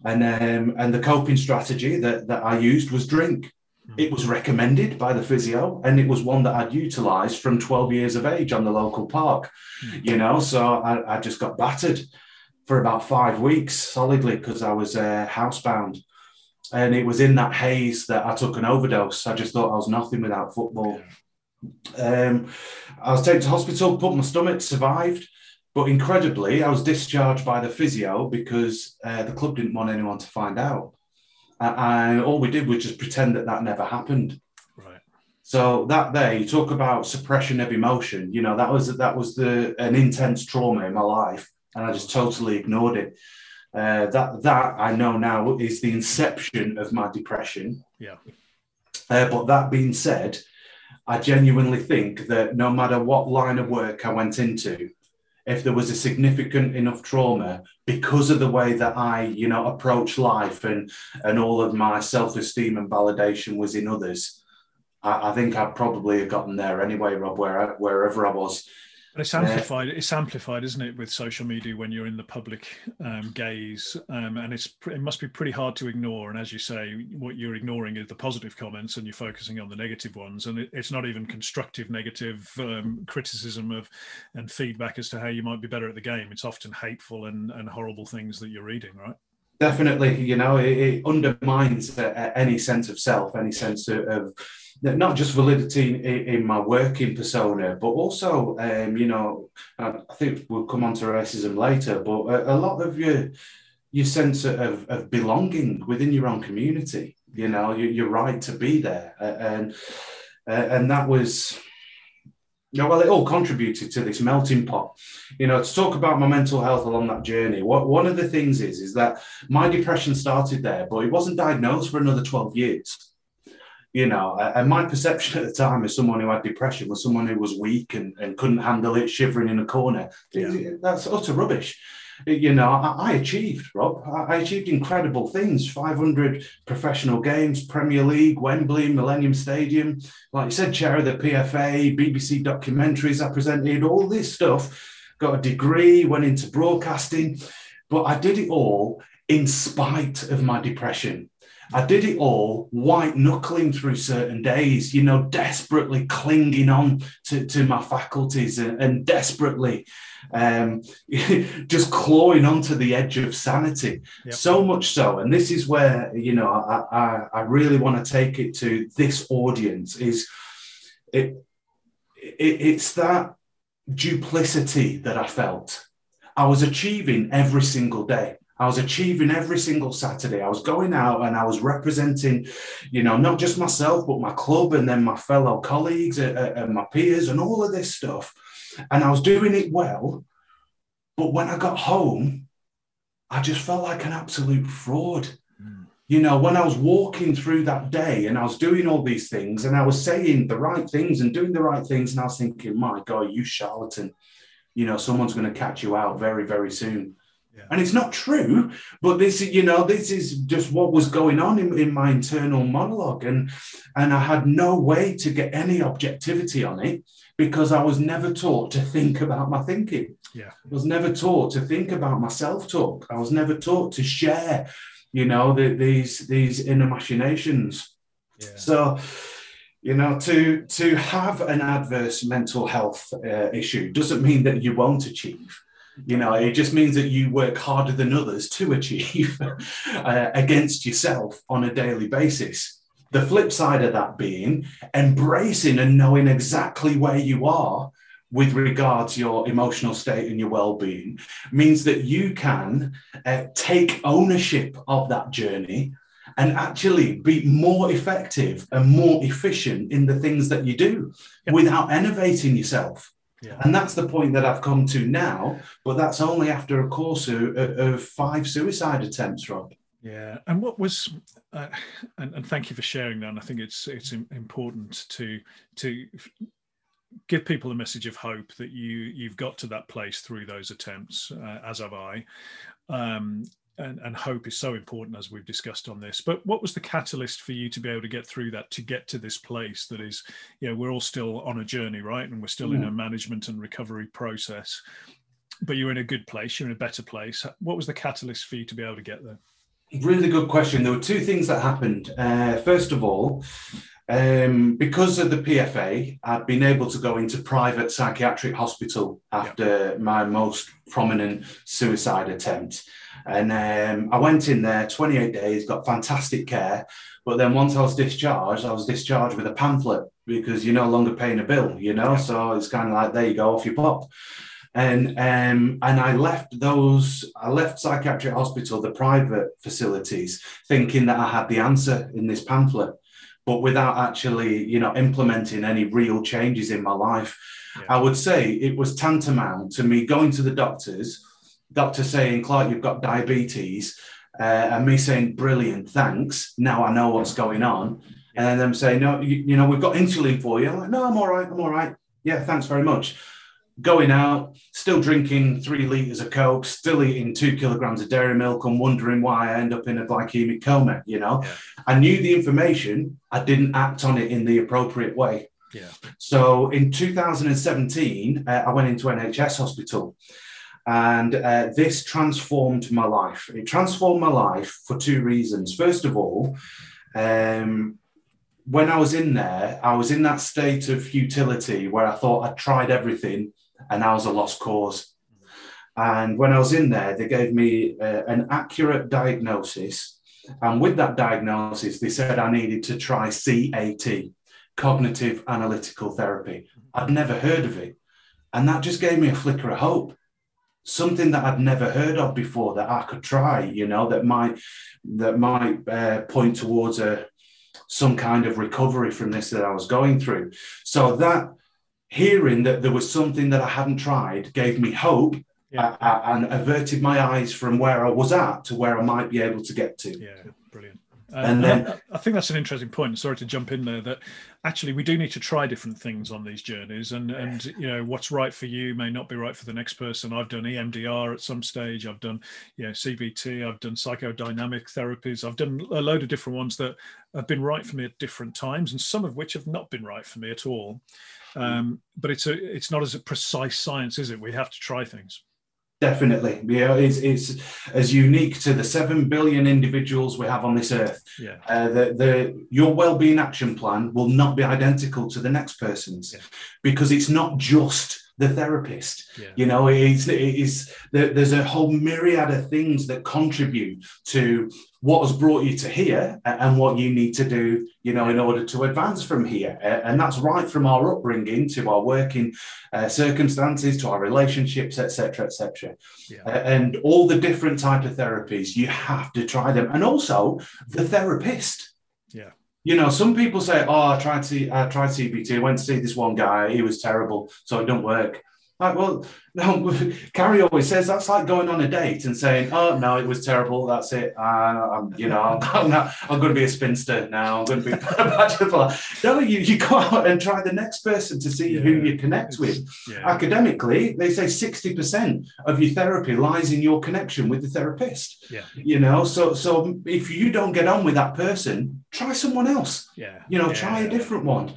And um, and the coping strategy that, that I used was drink. Hmm. It was recommended by the physio, and it was one that I'd utilized from 12 years of age on the local park, mm. you know. So I, I, just got battered for about five weeks solidly because I was uh, housebound. And it was in that haze that I took an overdose. I just thought I was nothing without football. Um, I was taken to hospital, put my stomach, survived. But incredibly, I was discharged by the physio because uh, the club didn't want anyone to find out. And all we did was just pretend that that never happened. Right. So that there, you talk about suppression of emotion. You know, that was that was the an intense trauma in my life, and I just totally ignored it. Uh, that that I know now is the inception of my depression. Yeah. Uh, but that being said, I genuinely think that no matter what line of work I went into, if there was a significant enough trauma because of the way that I, you know, approach life and and all of my self-esteem and validation was in others, I, I think I'd probably have gotten there anyway, Rob, where wherever I was. But it's amplified. It's amplified, isn't it, with social media when you're in the public um, gaze, um, and it's it must be pretty hard to ignore. And as you say, what you're ignoring is the positive comments, and you're focusing on the negative ones. And it, it's not even constructive negative um, criticism of and feedback as to how you might be better at the game. It's often hateful and and horrible things that you're reading, right? Definitely, you know, it, it undermines uh, any sense of self, any sense of, of not just validity in, in, my working persona, but also, um, you know, I think we'll come on to racism later, but a, a lot of your your sense of, of belonging within your own community, you know, your, your right to be there, and and that was. Know, well, it all contributed to this melting pot. You know, to talk about my mental health along that journey, what one of the things is is that my depression started there, but it wasn't diagnosed for another 12 years you know, and my perception at the time as someone who had depression was someone who was weak and, and couldn't handle it, shivering in a corner. Yeah. That's utter rubbish. You know, I, I achieved, Rob. I, I achieved incredible things 500 professional games, Premier League, Wembley, Millennium Stadium. Like you said, chair of the PFA, BBC documentaries I presented, all this stuff. Got a degree, went into broadcasting, but I did it all in spite of my depression I did it all white knuckling through certain days, you know, desperately clinging on to, to my faculties and, and desperately um, just clawing onto the edge of sanity. Yep. So much so, and this is where, you know, I, I, I really want to take it to this audience is it, it it's that duplicity that I felt. I was achieving every single day. I was achieving every single Saturday. I was going out and I was representing, you know, not just myself, but my club and then my fellow colleagues and, and my peers and all of this stuff. And I was doing it well. But when I got home, I just felt like an absolute fraud. Mm. You know, when I was walking through that day and I was doing all these things and I was saying the right things and doing the right things, and I was thinking, my God, you charlatan, you know, someone's going to catch you out very, very soon Yeah. And it's not true, but this, you know, this is just what was going on in, in my internal monologue. And, and I had no way to get any objectivity on it because I was never taught to think about my thinking. Yeah. I was never taught to think about my self-talk. I was never taught to share, you know, the, these these inner machinations. Yeah. So, you know, to to have an adverse mental health uh, issue doesn't mean that you won't achieve. You know, it just means that you work harder than others to achieve uh, against yourself on a daily basis. The flip side of that being embracing and knowing exactly where you are with regard to your emotional state and your well-being means that you can uh, take ownership of that journey and actually be more effective and more efficient in the things that you do yep. without innovating yourself yeah. And that's the point that I've come to now, but that's only after a course of, of five suicide attempts, Rob. Yeah, and what was, uh, and, and, thank you for sharing that. And I think it's it's important to to give people a message of hope that you you've got to that place through those attempts, uh, as have I. Um, and, and hope is so important as we've discussed on this. But what was the catalyst for you to be able to get through that to get to this place that is you know we're all still on a journey right? And we're still mm. in a management and recovery process. But you're in a good place you're in a better place. What was the catalyst for you to be able to get there? Really good question. There were two things that happened. Uh, first of all um, because of the PFA, I'd been able to go into private psychiatric hospital after my most prominent suicide attempt. And um, I went in there 28 days, got fantastic care. But then once I was discharged, I was discharged with a pamphlet because you're no longer paying a bill, you know? So it's kind of like, there you go, off you pop. And um, and I left those, I left psychiatric hospital, the private facilities, thinking that I had the answer in this pamphlet, but without actually, you know, implementing any real changes in my life. Yeah. I would say it was tantamount to me going to the doctors, doctor saying, Clarke, you've got diabetes, uh, and me saying, brilliant, thanks. Now I know what's going on. And then them saying, no, you, you know, we've got insulin for you. I'm like, no, I'm all right. I'm all right. Yeah, thanks very much. Going out, still drinking three liters of Coke, still eating two kilograms of dairy milk, and wondering why I end up in a glycemic coma. You know, yeah. I knew the information, I didn't act on it in the appropriate way. Yeah. So in 2017, uh, I went into NHS hospital and uh, this transformed my life. It transformed my life for two reasons. First of all, um, when I was in there, I was in that state of futility where I thought I'd tried everything and I was a lost cause. And when I was in there, they gave me uh, an accurate diagnosis. And with that diagnosis, they said I needed to try CAT, cognitive analytical therapy. I'd never heard of it. And that just gave me a flicker of hope something that I'd never heard of before that I could try, you know, that might that might uh, point towards a some kind of recovery from this that I was going through. So that hearing that there was something that I hadn't tried gave me hope yeah. uh, and averted my eyes from where I was at to where I might be able to get to. Yeah, brilliant. and then I, I think that's an interesting point. Sorry to jump in there. That actually we do need to try different things on these journeys, and and you know what's right for you may not be right for the next person. I've done EMDR at some stage. I've done you know CBT. I've done psychodynamic therapies. I've done a load of different ones that have been right for me at different times, and some of which have not been right for me at all. Hmm. Um, but it's a it's not as a precise science, is it? We have to try things. Definitely, yeah, it's, it's as unique to the seven billion individuals we have on this earth. Yeah, uh, the, the your well-being action plan will not be identical to the next person's yeah. because it's not just the therapist. Yeah. You know, it's, it's there's a whole myriad of things that contribute to what has brought you to here and what you need to do, you know, in order to advance from here. And that's right from our upbringing to our working uh, circumstances, to our relationships, etc., etc. Yeah. And all the different type of therapies, you have to try them. And also the therapist. Yeah you know, some people say, "Oh, I tried to, I tried CBT. I went to see this one guy. He was terrible, so it don't work." Like, well, no, Carrie always says that's like going on a date and saying, "Oh no, it was terrible. That's it. Uh, I'm, you know, I'm, not, I'm going to be a spinster now. I'm going to be a bachelor." No, you, you go out and try the next person to see yeah. who you connect with. Yeah. Academically, they say sixty percent of your therapy lies in your connection with the therapist. Yeah, you know, so so if you don't get on with that person, try someone else. Yeah, you know, yeah. try a different one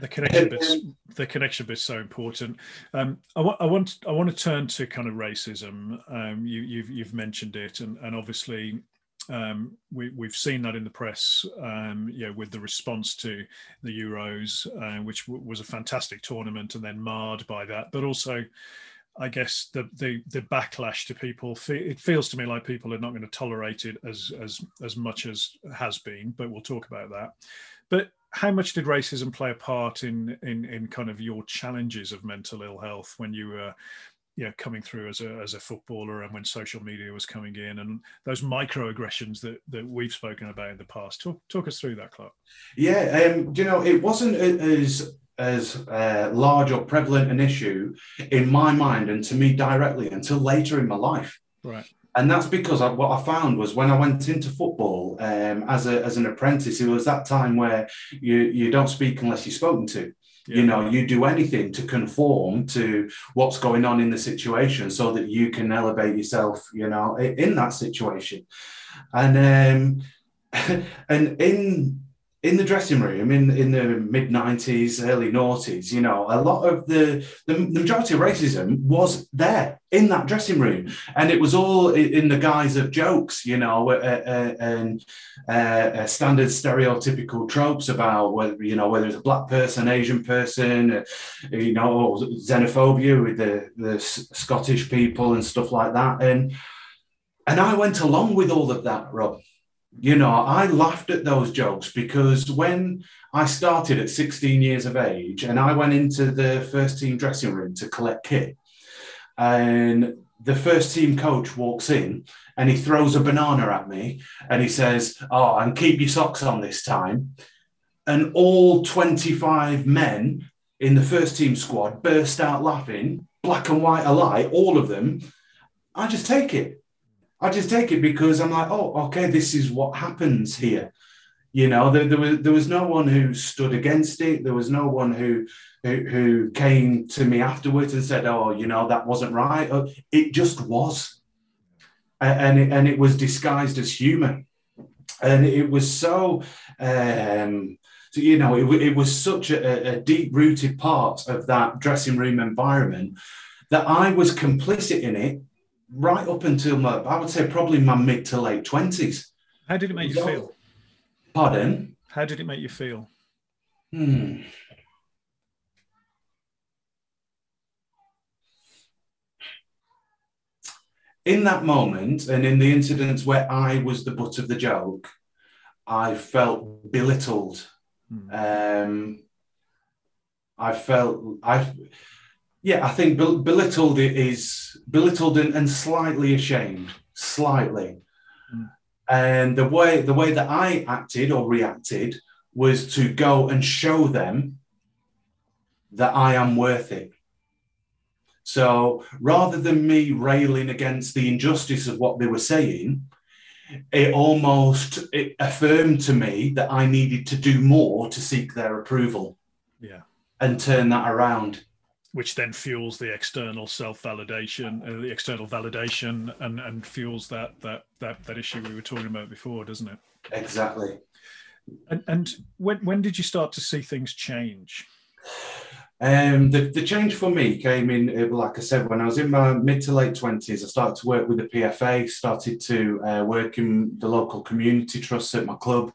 the connection bit's the connection bit's so important. Um, I, want I want I want to turn to kind of racism. Um, you, have you've, you've mentioned it, and and obviously um, we we've seen that in the press. Um, you know, with the response to the Euros, uh, which w- was a fantastic tournament, and then marred by that, but also. I guess the, the the backlash to people it feels to me like people are not going to tolerate it as as as much as has been, but we'll talk about that. But how much did racism play a part in in in kind of your challenges of mental ill health when you were you know coming through as a as a footballer and when social media was coming in and those microaggressions that that we've spoken about in the past? Talk talk us through that clarke. Yeah um you know it wasn't as as uh, large or prevalent an issue in my mind and to me directly until later in my life. Right and that's because I, what I found was when I went into football um, as a as an apprentice, it was that time where you you don't speak unless you're spoken to. Yeah. You know, you do anything to conform to what's going on in the situation so that you can elevate yourself. You know, in that situation, and um, and in in the dressing room in, in the mid 90s, early noughties, you know, a lot of the, the, the majority of racism was there in that dressing room. And it was all in the guise of jokes, you know, uh, uh, and uh, uh, standard stereotypical tropes about whether, you know, whether it's a black person, Asian person, uh, you know, xenophobia with the, the Scottish people and stuff like that. And, and I went along with all of that, Rob you know, I laughed at those jokes because when I started at 16 years of age and I went into the first team dressing room to collect kit, and the first team coach walks in and he throws a banana at me and he says, Oh, and keep your socks on this time. And all 25 men in the first team squad burst out laughing, black and white alike, all of them. I just take it. I just take it because I'm like, oh, okay, this is what happens here. You know, there, there was there was no one who stood against it. There was no one who, who who came to me afterwards and said, oh, you know, that wasn't right. Uh, it just was, and it, and it was disguised as humour, and it was so. Um, so, you know, it, it was such a, a deep rooted part of that dressing room environment that I was complicit in it right up until my, I would say probably my mid to late twenties. How did it make you feel? Pardon? How did it make you feel? Hmm. In that moment, and in the incidents where I was the butt of the joke, I felt belittled. Hmm. Um, I felt I yeah, I think belittled is belittled and, and slightly ashamed, slightly. Mm. And the way the way that I acted or reacted was to go and show them that I am worth it. So rather than me railing against the injustice of what they were saying, it almost it affirmed to me that I needed to do more to seek their approval. Yeah. And turn that around which then fuels the external self-validation, uh, the external validation, and and fuels that that that that issue we were talking about before, doesn't it? Exactly. And and when when did you start to see things change? Um, the, the change for me came in, uh, like I said, when I was in my mid to late 20s, I started to work with the PFA, started to uh, work in the local community trusts at my club,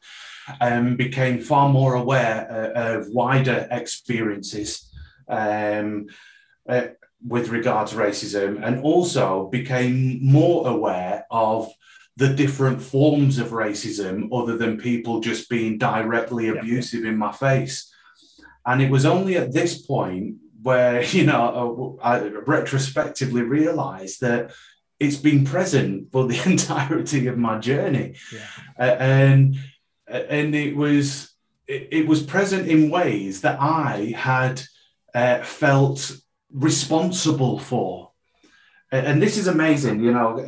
and um, became far more aware uh, of wider experiences um, uh, with regard to racism and also became more aware of the different forms of racism other than people just being directly abusive in my face. And it was only at this point where, you know, I retrospectively realized that it's been present for the entirety of my journey. Yeah. Uh, and, and it was, it, it was present in ways that I had uh, felt responsible for. And this is amazing, you know.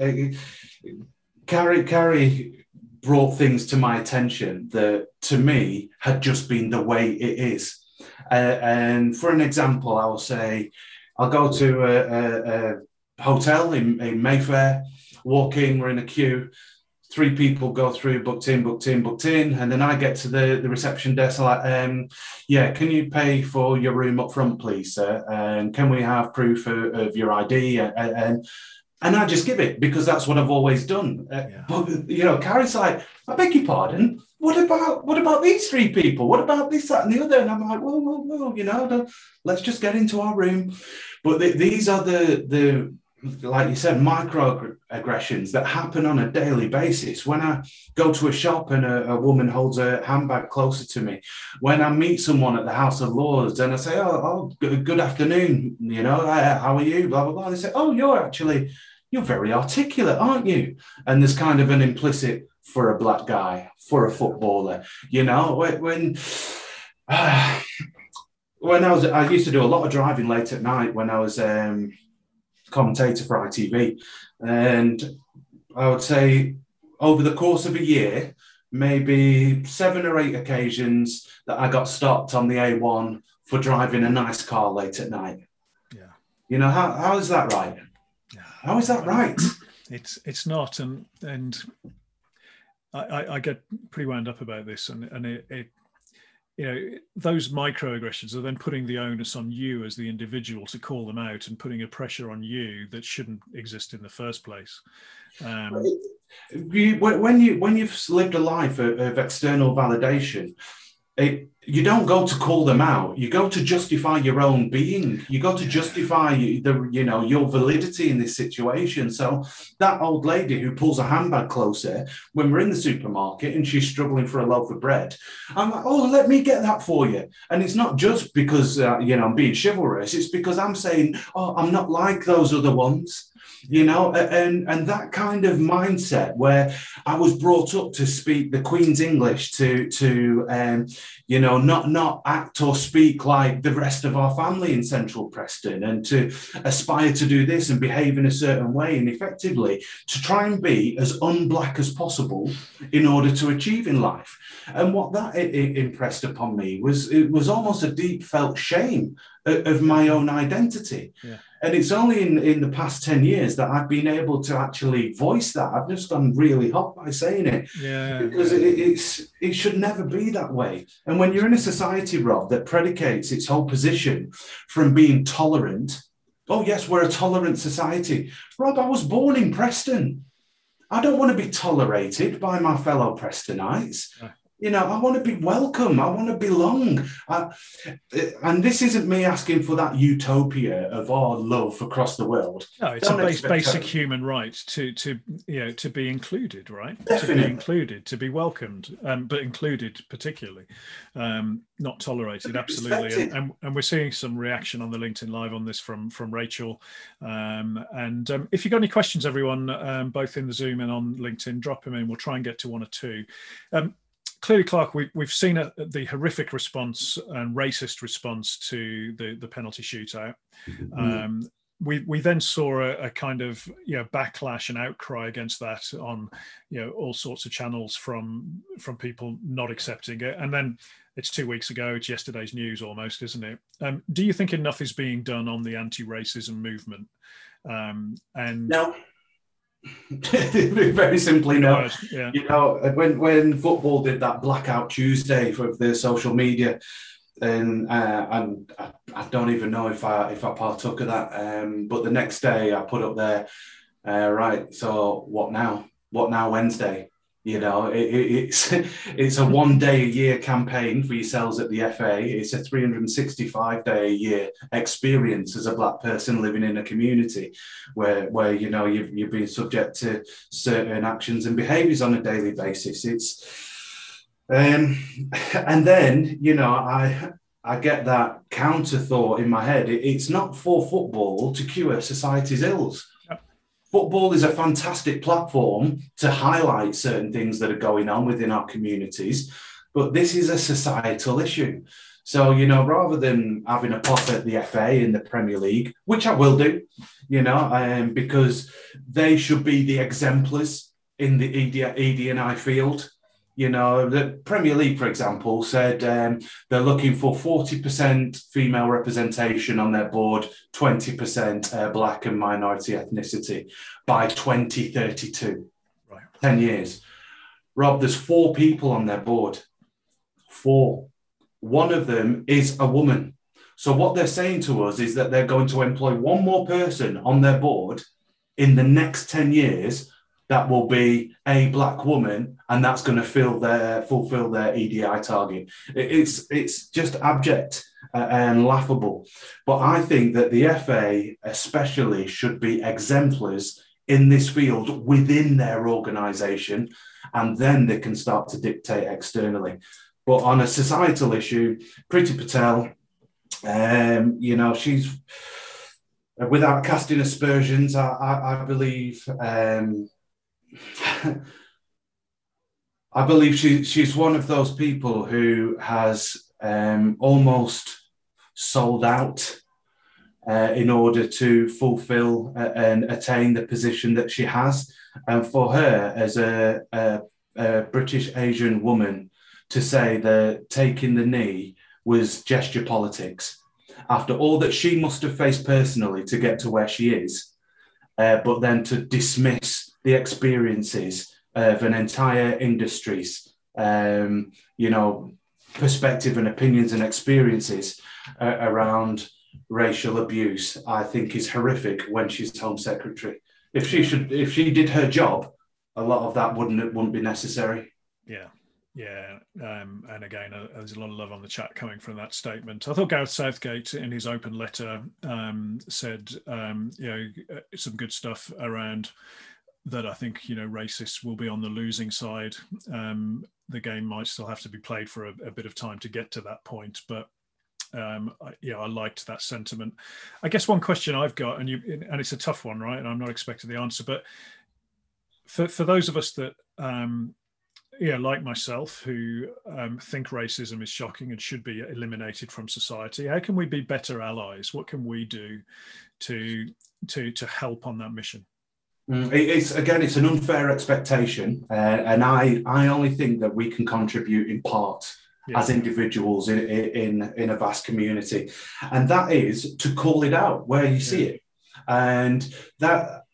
Carrie, Carrie brought things to my attention that to me had just been the way it is. Uh, and for an example, I will say, I'll go to a, a, a hotel in, in Mayfair, walk in, we're in a queue, three people go through, booked in, booked in, booked in, and then I get to the, the reception desk, like, um, yeah, can you pay for your room up front, please, sir? And can we have proof of, of your ID? And, and, and I just give it because that's what I've always done. Uh, yeah. But you know, Carrie's like, I beg your pardon. What about what about these three people? What about this, that, and the other? And I'm like, well, well, well, you know, let's just get into our room. But the, these are the the like you said, microaggressions that happen on a daily basis. When I go to a shop and a, a, woman holds a handbag closer to me, when I meet someone at the House of Lords and I say, "Oh, oh good afternoon," you know, how are you? Blah blah blah. They say, "Oh, you're actually you're very articulate, aren't you?" And there's kind of an implicit for a black guy, for a footballer, you know, when. Uh, when I was, I used to do a lot of driving late at night when I was um, commentator for ITV. And I would say over the course of a year, maybe seven or eight occasions that I got stopped on the A1 for driving a nice car late at night. Yeah. You know, how, how is that right? Yeah. How is that right? It's it's not. And and I, I get pretty wound up about this and, and it, it you know those microaggressions are then putting the onus on you as the individual to call them out and putting a pressure on you that shouldn't exist in the first place. Um, when you when you've lived a life of external validation it, you don't go to call them out. You go to justify your own being. You go to justify the you know your validity in this situation. So that old lady who pulls a handbag closer when we're in the supermarket and she's struggling for a loaf of bread, I'm like, oh, let me get that for you. And it's not just because uh, you know I'm being chivalrous. It's because I'm saying, oh, I'm not like those other ones you know and and that kind of mindset where i was brought up to speak the queen's english to to um, you know not not act or speak like the rest of our family in central preston and to aspire to do this and behave in a certain way and effectively to try and be as unblack as possible in order to achieve in life. And what that it, it impressed upon me was it was almost a deep felt shame of, my own identity yeah and it's only in, in the past 10 years that I've been able to actually voice that. I've just gone really hot by saying it. Yeah. Because yeah. It, it's it should never be that way. And when you're in a society, Rob, that predicates its whole position from being tolerant, oh, yes, we're a tolerant society. Rob, I was born in Preston. I don't want to be tolerated by my fellow Prestonites. You know, I want to be welcome. I want to belong. I, and this isn't me asking for that utopia of our love across the world. No, it's Don't a base, basic human right to to you know to be included, right? Definitely. To be included, to be welcomed, um, but included particularly, um, not tolerated. Absolutely, and, and, and, we're seeing some reaction on the LinkedIn Live on this from from Rachel. Um, and um, if you've got any questions, everyone, um, both in the Zoom and on LinkedIn, drop them in. We'll try and get to one or two. Um, clearly, Clarke, we, we've seen a, the horrific response and racist response to the, the penalty shootout. Mm-hmm. Um, we, we then saw a, a, kind of you know backlash and outcry against that on you know all sorts of channels from from people not accepting it and then it's two weeks ago it's yesterday's news almost isn't it um, do you think enough is being done on the anti-racism movement um, and no Very simply, no. Yeah. You know, when when football did that blackout Tuesday for the social media, and uh, and I, I, don't even know if I if I partook of that. Um, but the next day I put up there, uh, right. So what now? What now? Wednesday. You know, it, it's it's a one day a year campaign for yourselves at the FA. It's a 365 day a year experience as a black person living in a community where where you know you've you've been subject to certain actions and behaviours on a daily basis. It's um, and then you know I I get that counter thought in my head. It, it's not for football to cure society's ills football is a fantastic platform to highlight certain things that are going on within our communities, but this is a societal issue. So, you know, rather than having a pop at the FA in the Premier League, which I will do, you know, um, because they should be the exemplars in the ED, ED and I field. You know, the Premier League, for example, said um, they're looking for 40% female representation on their board, 20% uh, black and minority ethnicity by 2032. Right. 10 years. Rob, there's four people on their board. Four. One of them is a woman. So what they're saying to us is that they're going to employ one more person on their board in the next 10 years that will be a black woman and that's going to fill their fulfill their EDI target. It's it's just abject uh, and laughable. But I think that the FA especially should be exemplars in this field within their organisation, and then they can start to dictate externally. But on a societal issue, Priti Patel, um, you know, she's without casting aspersions, I, I, I believe. Um, I believe she, she's one of those people who has um, almost sold out uh, in order to fulfill uh, and attain the position that she has. And for her, as a, a, a British Asian woman, to say that taking the knee was gesture politics after all that she must have faced personally to get to where she is, uh, but then to dismiss the experiences of an entire industry's, um, you know, perspective and opinions and experiences uh, around racial abuse, I think is horrific when she's Home Secretary. If she should, if she did her job, a lot of that wouldn't wouldn't be necessary. Yeah, yeah, um, and again, uh, there's a lot of love on the chat coming from that statement. I thought Gareth Southgate, in his open letter, um, said, um, you know, uh, some good stuff around that. I think you know, racists will be on the losing side. Um, the game might still have to be played for a, a bit of time to get to that point, but um, I, yeah, I liked that sentiment. I guess one question I've got, and you, and it's a tough one, right? And I'm not expecting the answer, but for for those of us that um, yeah, like myself, who um, think racism is shocking and should be eliminated from society. How can we be better allies? What can we do to to to help on that mission? Mm, it's again, it's an unfair expectation, uh, and I I only think that we can contribute in part yeah. as individuals in, in in a vast community, and that is to call it out where you see it, and that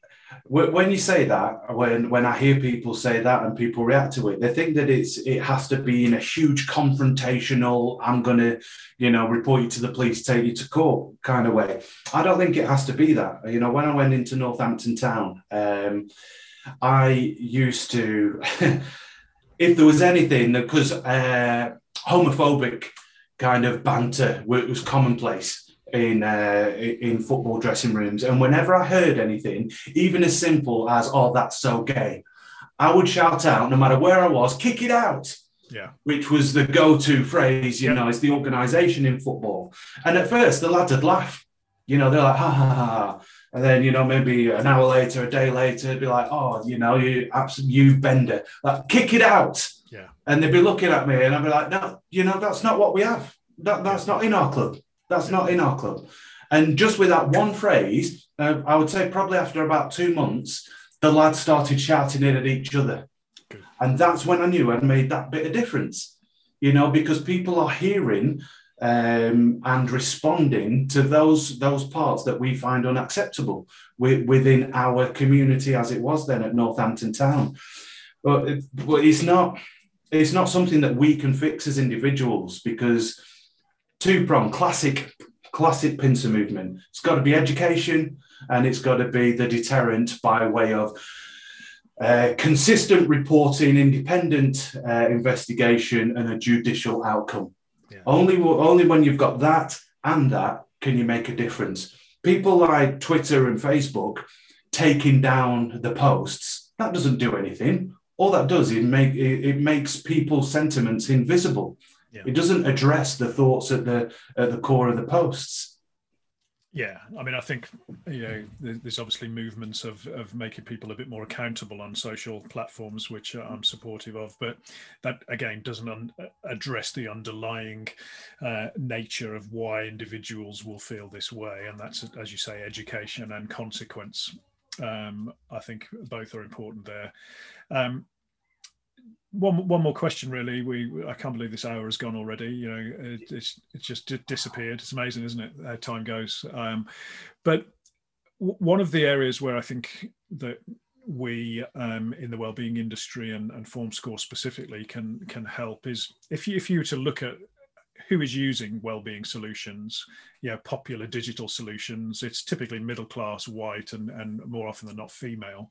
when you say that, when when I hear people say that and people react to it, they think that it's it has to be in a huge confrontational, I'm gonna, you know, report you to the police, take you to court kind of way. I don't think it has to be that. You know, when I went into Northampton town, um, I used to, if there was anything, because uh, homophobic kind of banter was commonplace in uh, in football dressing rooms, and whenever I heard anything, even as simple as "Oh, that's so gay," I would shout out, no matter where I was, "Kick it out!" Yeah, which was the go-to phrase. You know, it's the organisation in football. And at first, the lads would laugh. You know, they're like, "Ha ha ha." And then, you know, maybe an hour later, a day later, it'd be like, oh, you know, you absolute you bender, like kick it out. Yeah. And they'd be looking at me and I'd be like, no, you know, that's not what we have. That, that's not in our club. That's not in our club. And just with that one phrase, uh, I would say probably after about two months, the lads started shouting it at each other. Good. And that's when I knew I'd made that bit of difference, you know, because people are hearing um, and responding to those those parts that we find unacceptable within our community as it was then at Northampton Town. But, but it's not it's not something that we can fix as individuals because two prong classic classic pincer movement. It's got to be education and it's got to be the deterrent by way of uh, consistent reporting, independent uh, investigation, and a judicial outcome. Yeah. Only, only when you've got that and that can you make a difference. People like Twitter and Facebook taking down the posts, that doesn't do anything. All that does is make it, it makes people's sentiments invisible. Yeah. It doesn't address the thoughts at the at the core of the posts. Yeah, I mean, I think you know, there's obviously movements of of making people a bit more accountable on social platforms, which I'm supportive of. But that again doesn't un- address the underlying uh, nature of why individuals will feel this way, and that's, as you say, education and consequence. Um, I think both are important there. Um, one one more question, really. We I can't believe this hour has gone already. You know, it, it's it's just disappeared. It's amazing, isn't it? How time goes. Um, but w- one of the areas where I think that we um, in the well-being industry and, and FormScore specifically can can help is if you if you were to look at who is using well-being solutions you know popular digital solutions it's typically middle class white and and more often than not female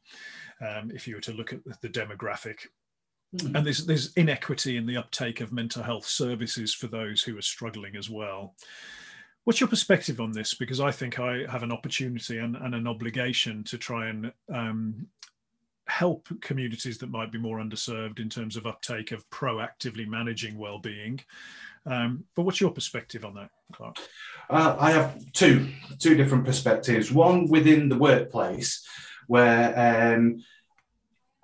um, if you were to look at the demographic Mm. And there's there's inequity in the uptake of mental health services for those who are struggling as well. What's your perspective on this? Because I think I have an opportunity and, and an obligation to try and um, help communities that might be more underserved in terms of uptake of proactively managing well-being. Um, but what's your perspective on that, Clarke? Uh, I have two two different perspectives. One within the workplace, where um,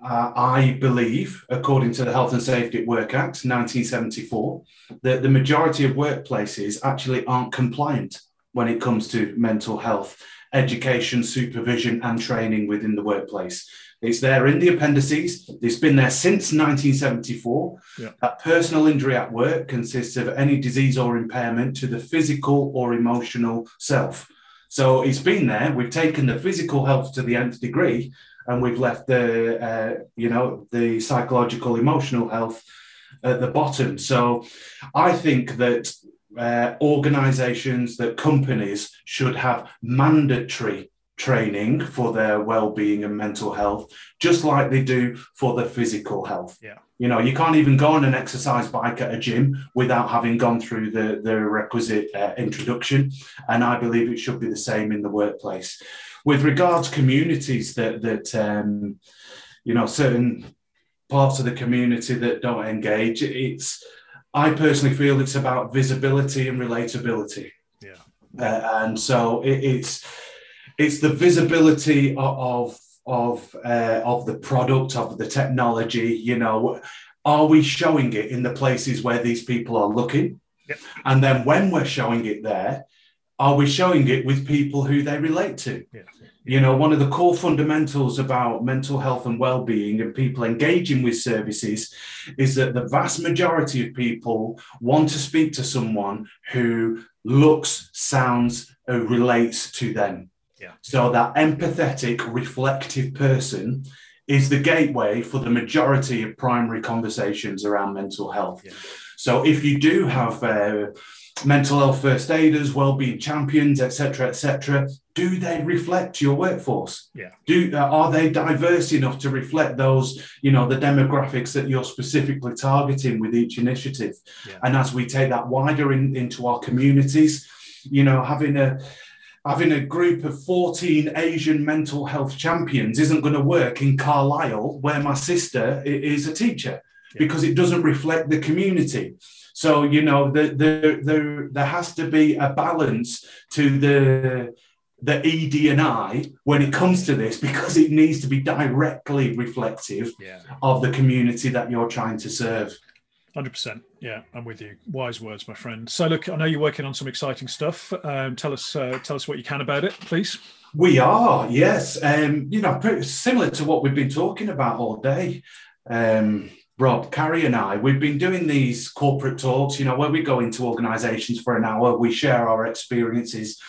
uh, I believe, according to the Health and Safety at Work Act 1974, that the majority of workplaces actually aren't compliant when it comes to mental health, education, supervision, and training within the workplace. It's there in the appendices. It's been there since 1974. Yeah. That personal injury at work consists of any disease or impairment to the physical or emotional self. So it's been there. We've taken the physical health to the nth degree, and we've left the uh, you know the psychological emotional health at the bottom. So i think that uh, organizations that companies should have mandatory training for their well-being and mental health just like they do for their physical health. Yeah. You know you can't even go on an exercise bike at a gym without having gone through the the requisite uh, introduction and i believe it should be the same in the workplace with regards communities that that um, you know certain parts of the community that don't engage, it's I personally feel it's about visibility and relatability. Yeah, uh, and so it, it's it's the visibility of of uh, of the product of the technology. You know, are we showing it in the places where these people are looking? Yep. And then when we're showing it there, are we showing it with people who they relate to? Yeah. You know, one of the core fundamentals about mental health and well-being and people engaging with services is that the vast majority of people want to speak to someone who looks, sounds, or relates to them. Yeah. So that empathetic, reflective person is the gateway for the majority of primary conversations around mental health. Yeah. So if you do have uh, mental health first aiders, well-being champions, etc., etc. Do they reflect your workforce? Yeah. Do uh, are they diverse enough to reflect those, you know, the demographics that you're specifically targeting with each initiative? Yeah. And as we take that wider in, into our communities, you know, having a having a group of 14 Asian mental health champions isn't going to work in Carlisle, where my sister is a teacher, yeah. because it doesn't reflect the community. So you know, the, the, the, there has to be a balance to the the ED and I when it comes to this because it needs to be directly reflective yeah. of the community that you're trying to serve. Hundred percent. Yeah, I'm with you. Wise words, my friend. So, look, I know you're working on some exciting stuff. Um, tell us, uh, tell us what you can about it, please. We are, yes. Um, you know, pretty similar to what we've been talking about all day. Um, Rob, Carrie, and I, we've been doing these corporate talks, you know, where we go into organizations for an hour, we share our experiences,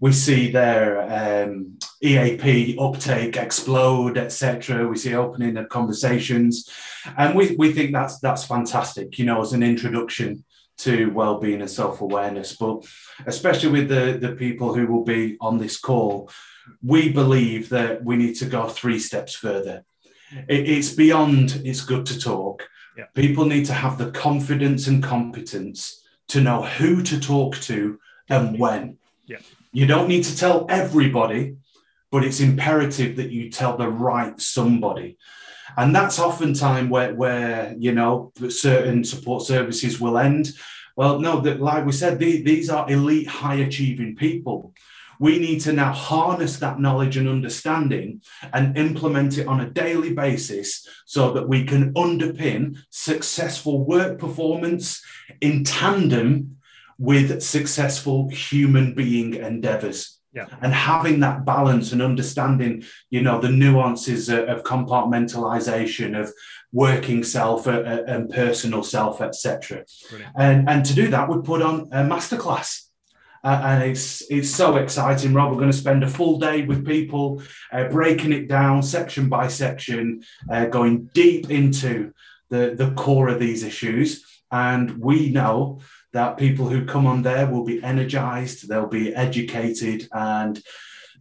we see their um, EAP uptake explode, etc. We see opening of conversations, and we, we think that's that's fantastic, you know, as an introduction to well-being and self-awareness. But especially with the, the people who will be on this call, we believe that we need to go three steps further it, it's beyond it's good to talk. Yeah. People need to have the confidence and competence to know who to talk to and when. Yeah. You don't need to tell everybody, but it's imperative that you tell the right somebody. And that's oftentimes where, where you know certain support services will end. Well, no, that like we said, the, these are elite, high achieving people We need to now harness that knowledge and understanding and implement it on a daily basis so that we can underpin successful work performance in tandem with successful human being endeavors. Yeah. And having that balance and understanding, you know, the nuances of compartmentalization, of working self uh, uh, and personal self, etc. And, and to do that, we put on a masterclass. Uh, and it's it's so exciting, Rob. We're going to spend a full day with people, uh, breaking it down section by section, uh, going deep into the, the core of these issues. And we know that people who come on there will be energized, they'll be educated, and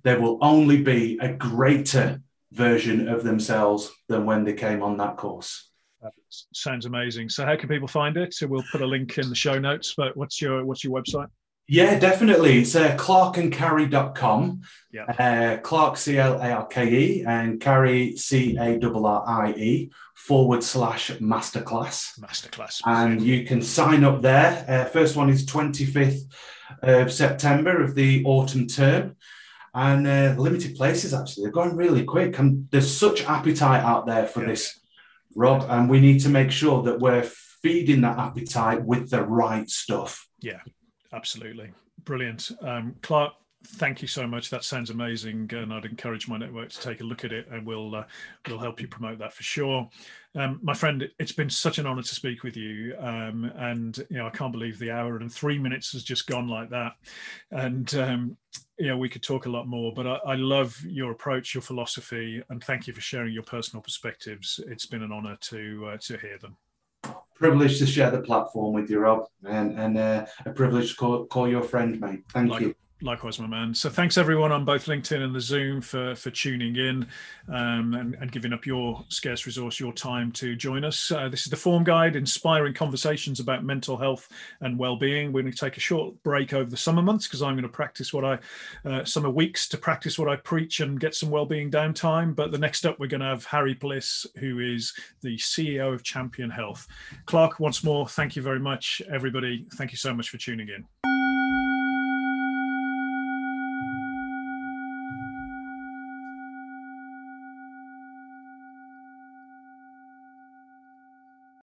there will only be a greater version of themselves than when they came on that course. That sounds amazing. So, how can people find it? So, we'll put a link in the show notes. But what's your what's your website? Yeah, definitely. It's uh, clarkeandcarrie.com. Yeah. Uh, Clarke, C L A R K E, and Carrie, C A R R I E, forward slash masterclass. Masterclass. And you can sign up there. Uh, first one is 25th of September of the autumn term. And uh, limited places, actually. They're going really quick. And there's such appetite out there for yeah. this, Rob. And we need to make sure that we're feeding that appetite with the right stuff. Yeah. Absolutely. Brilliant. Um, Clarke, thank you so much. That sounds amazing, and I'd encourage my network to take a look at it, and we'll uh, we'll help you promote that for sure. Um, my friend, it's been such an honour to speak with you, um, and you know I can't believe the hour and three minutes has just gone like that, and um, you know we could talk a lot more. But I, I love your approach, your philosophy, and thank you for sharing your personal perspectives. It's been an honour to uh, to hear them privilege to share the platform with you, Rob, and, and uh, a privilege to call, call your friend, mate. Thank like, you. Likewise, my man. So thanks everyone on both LinkedIn and the Zoom for for tuning in um, and, and, giving up your scarce resource, your time to join us. Uh, this is the Form Guide, inspiring conversations about mental health and well-being. We're going to take a short break over the summer months because I'm going to practice what I uh, summer weeks to practice what I preach and get some well-being downtime. But the next up, we're going to have Harry Bliss, who is the CEO of Champion Health. Clarke, once more, thank you very much, everybody. Thank you so much for tuning in.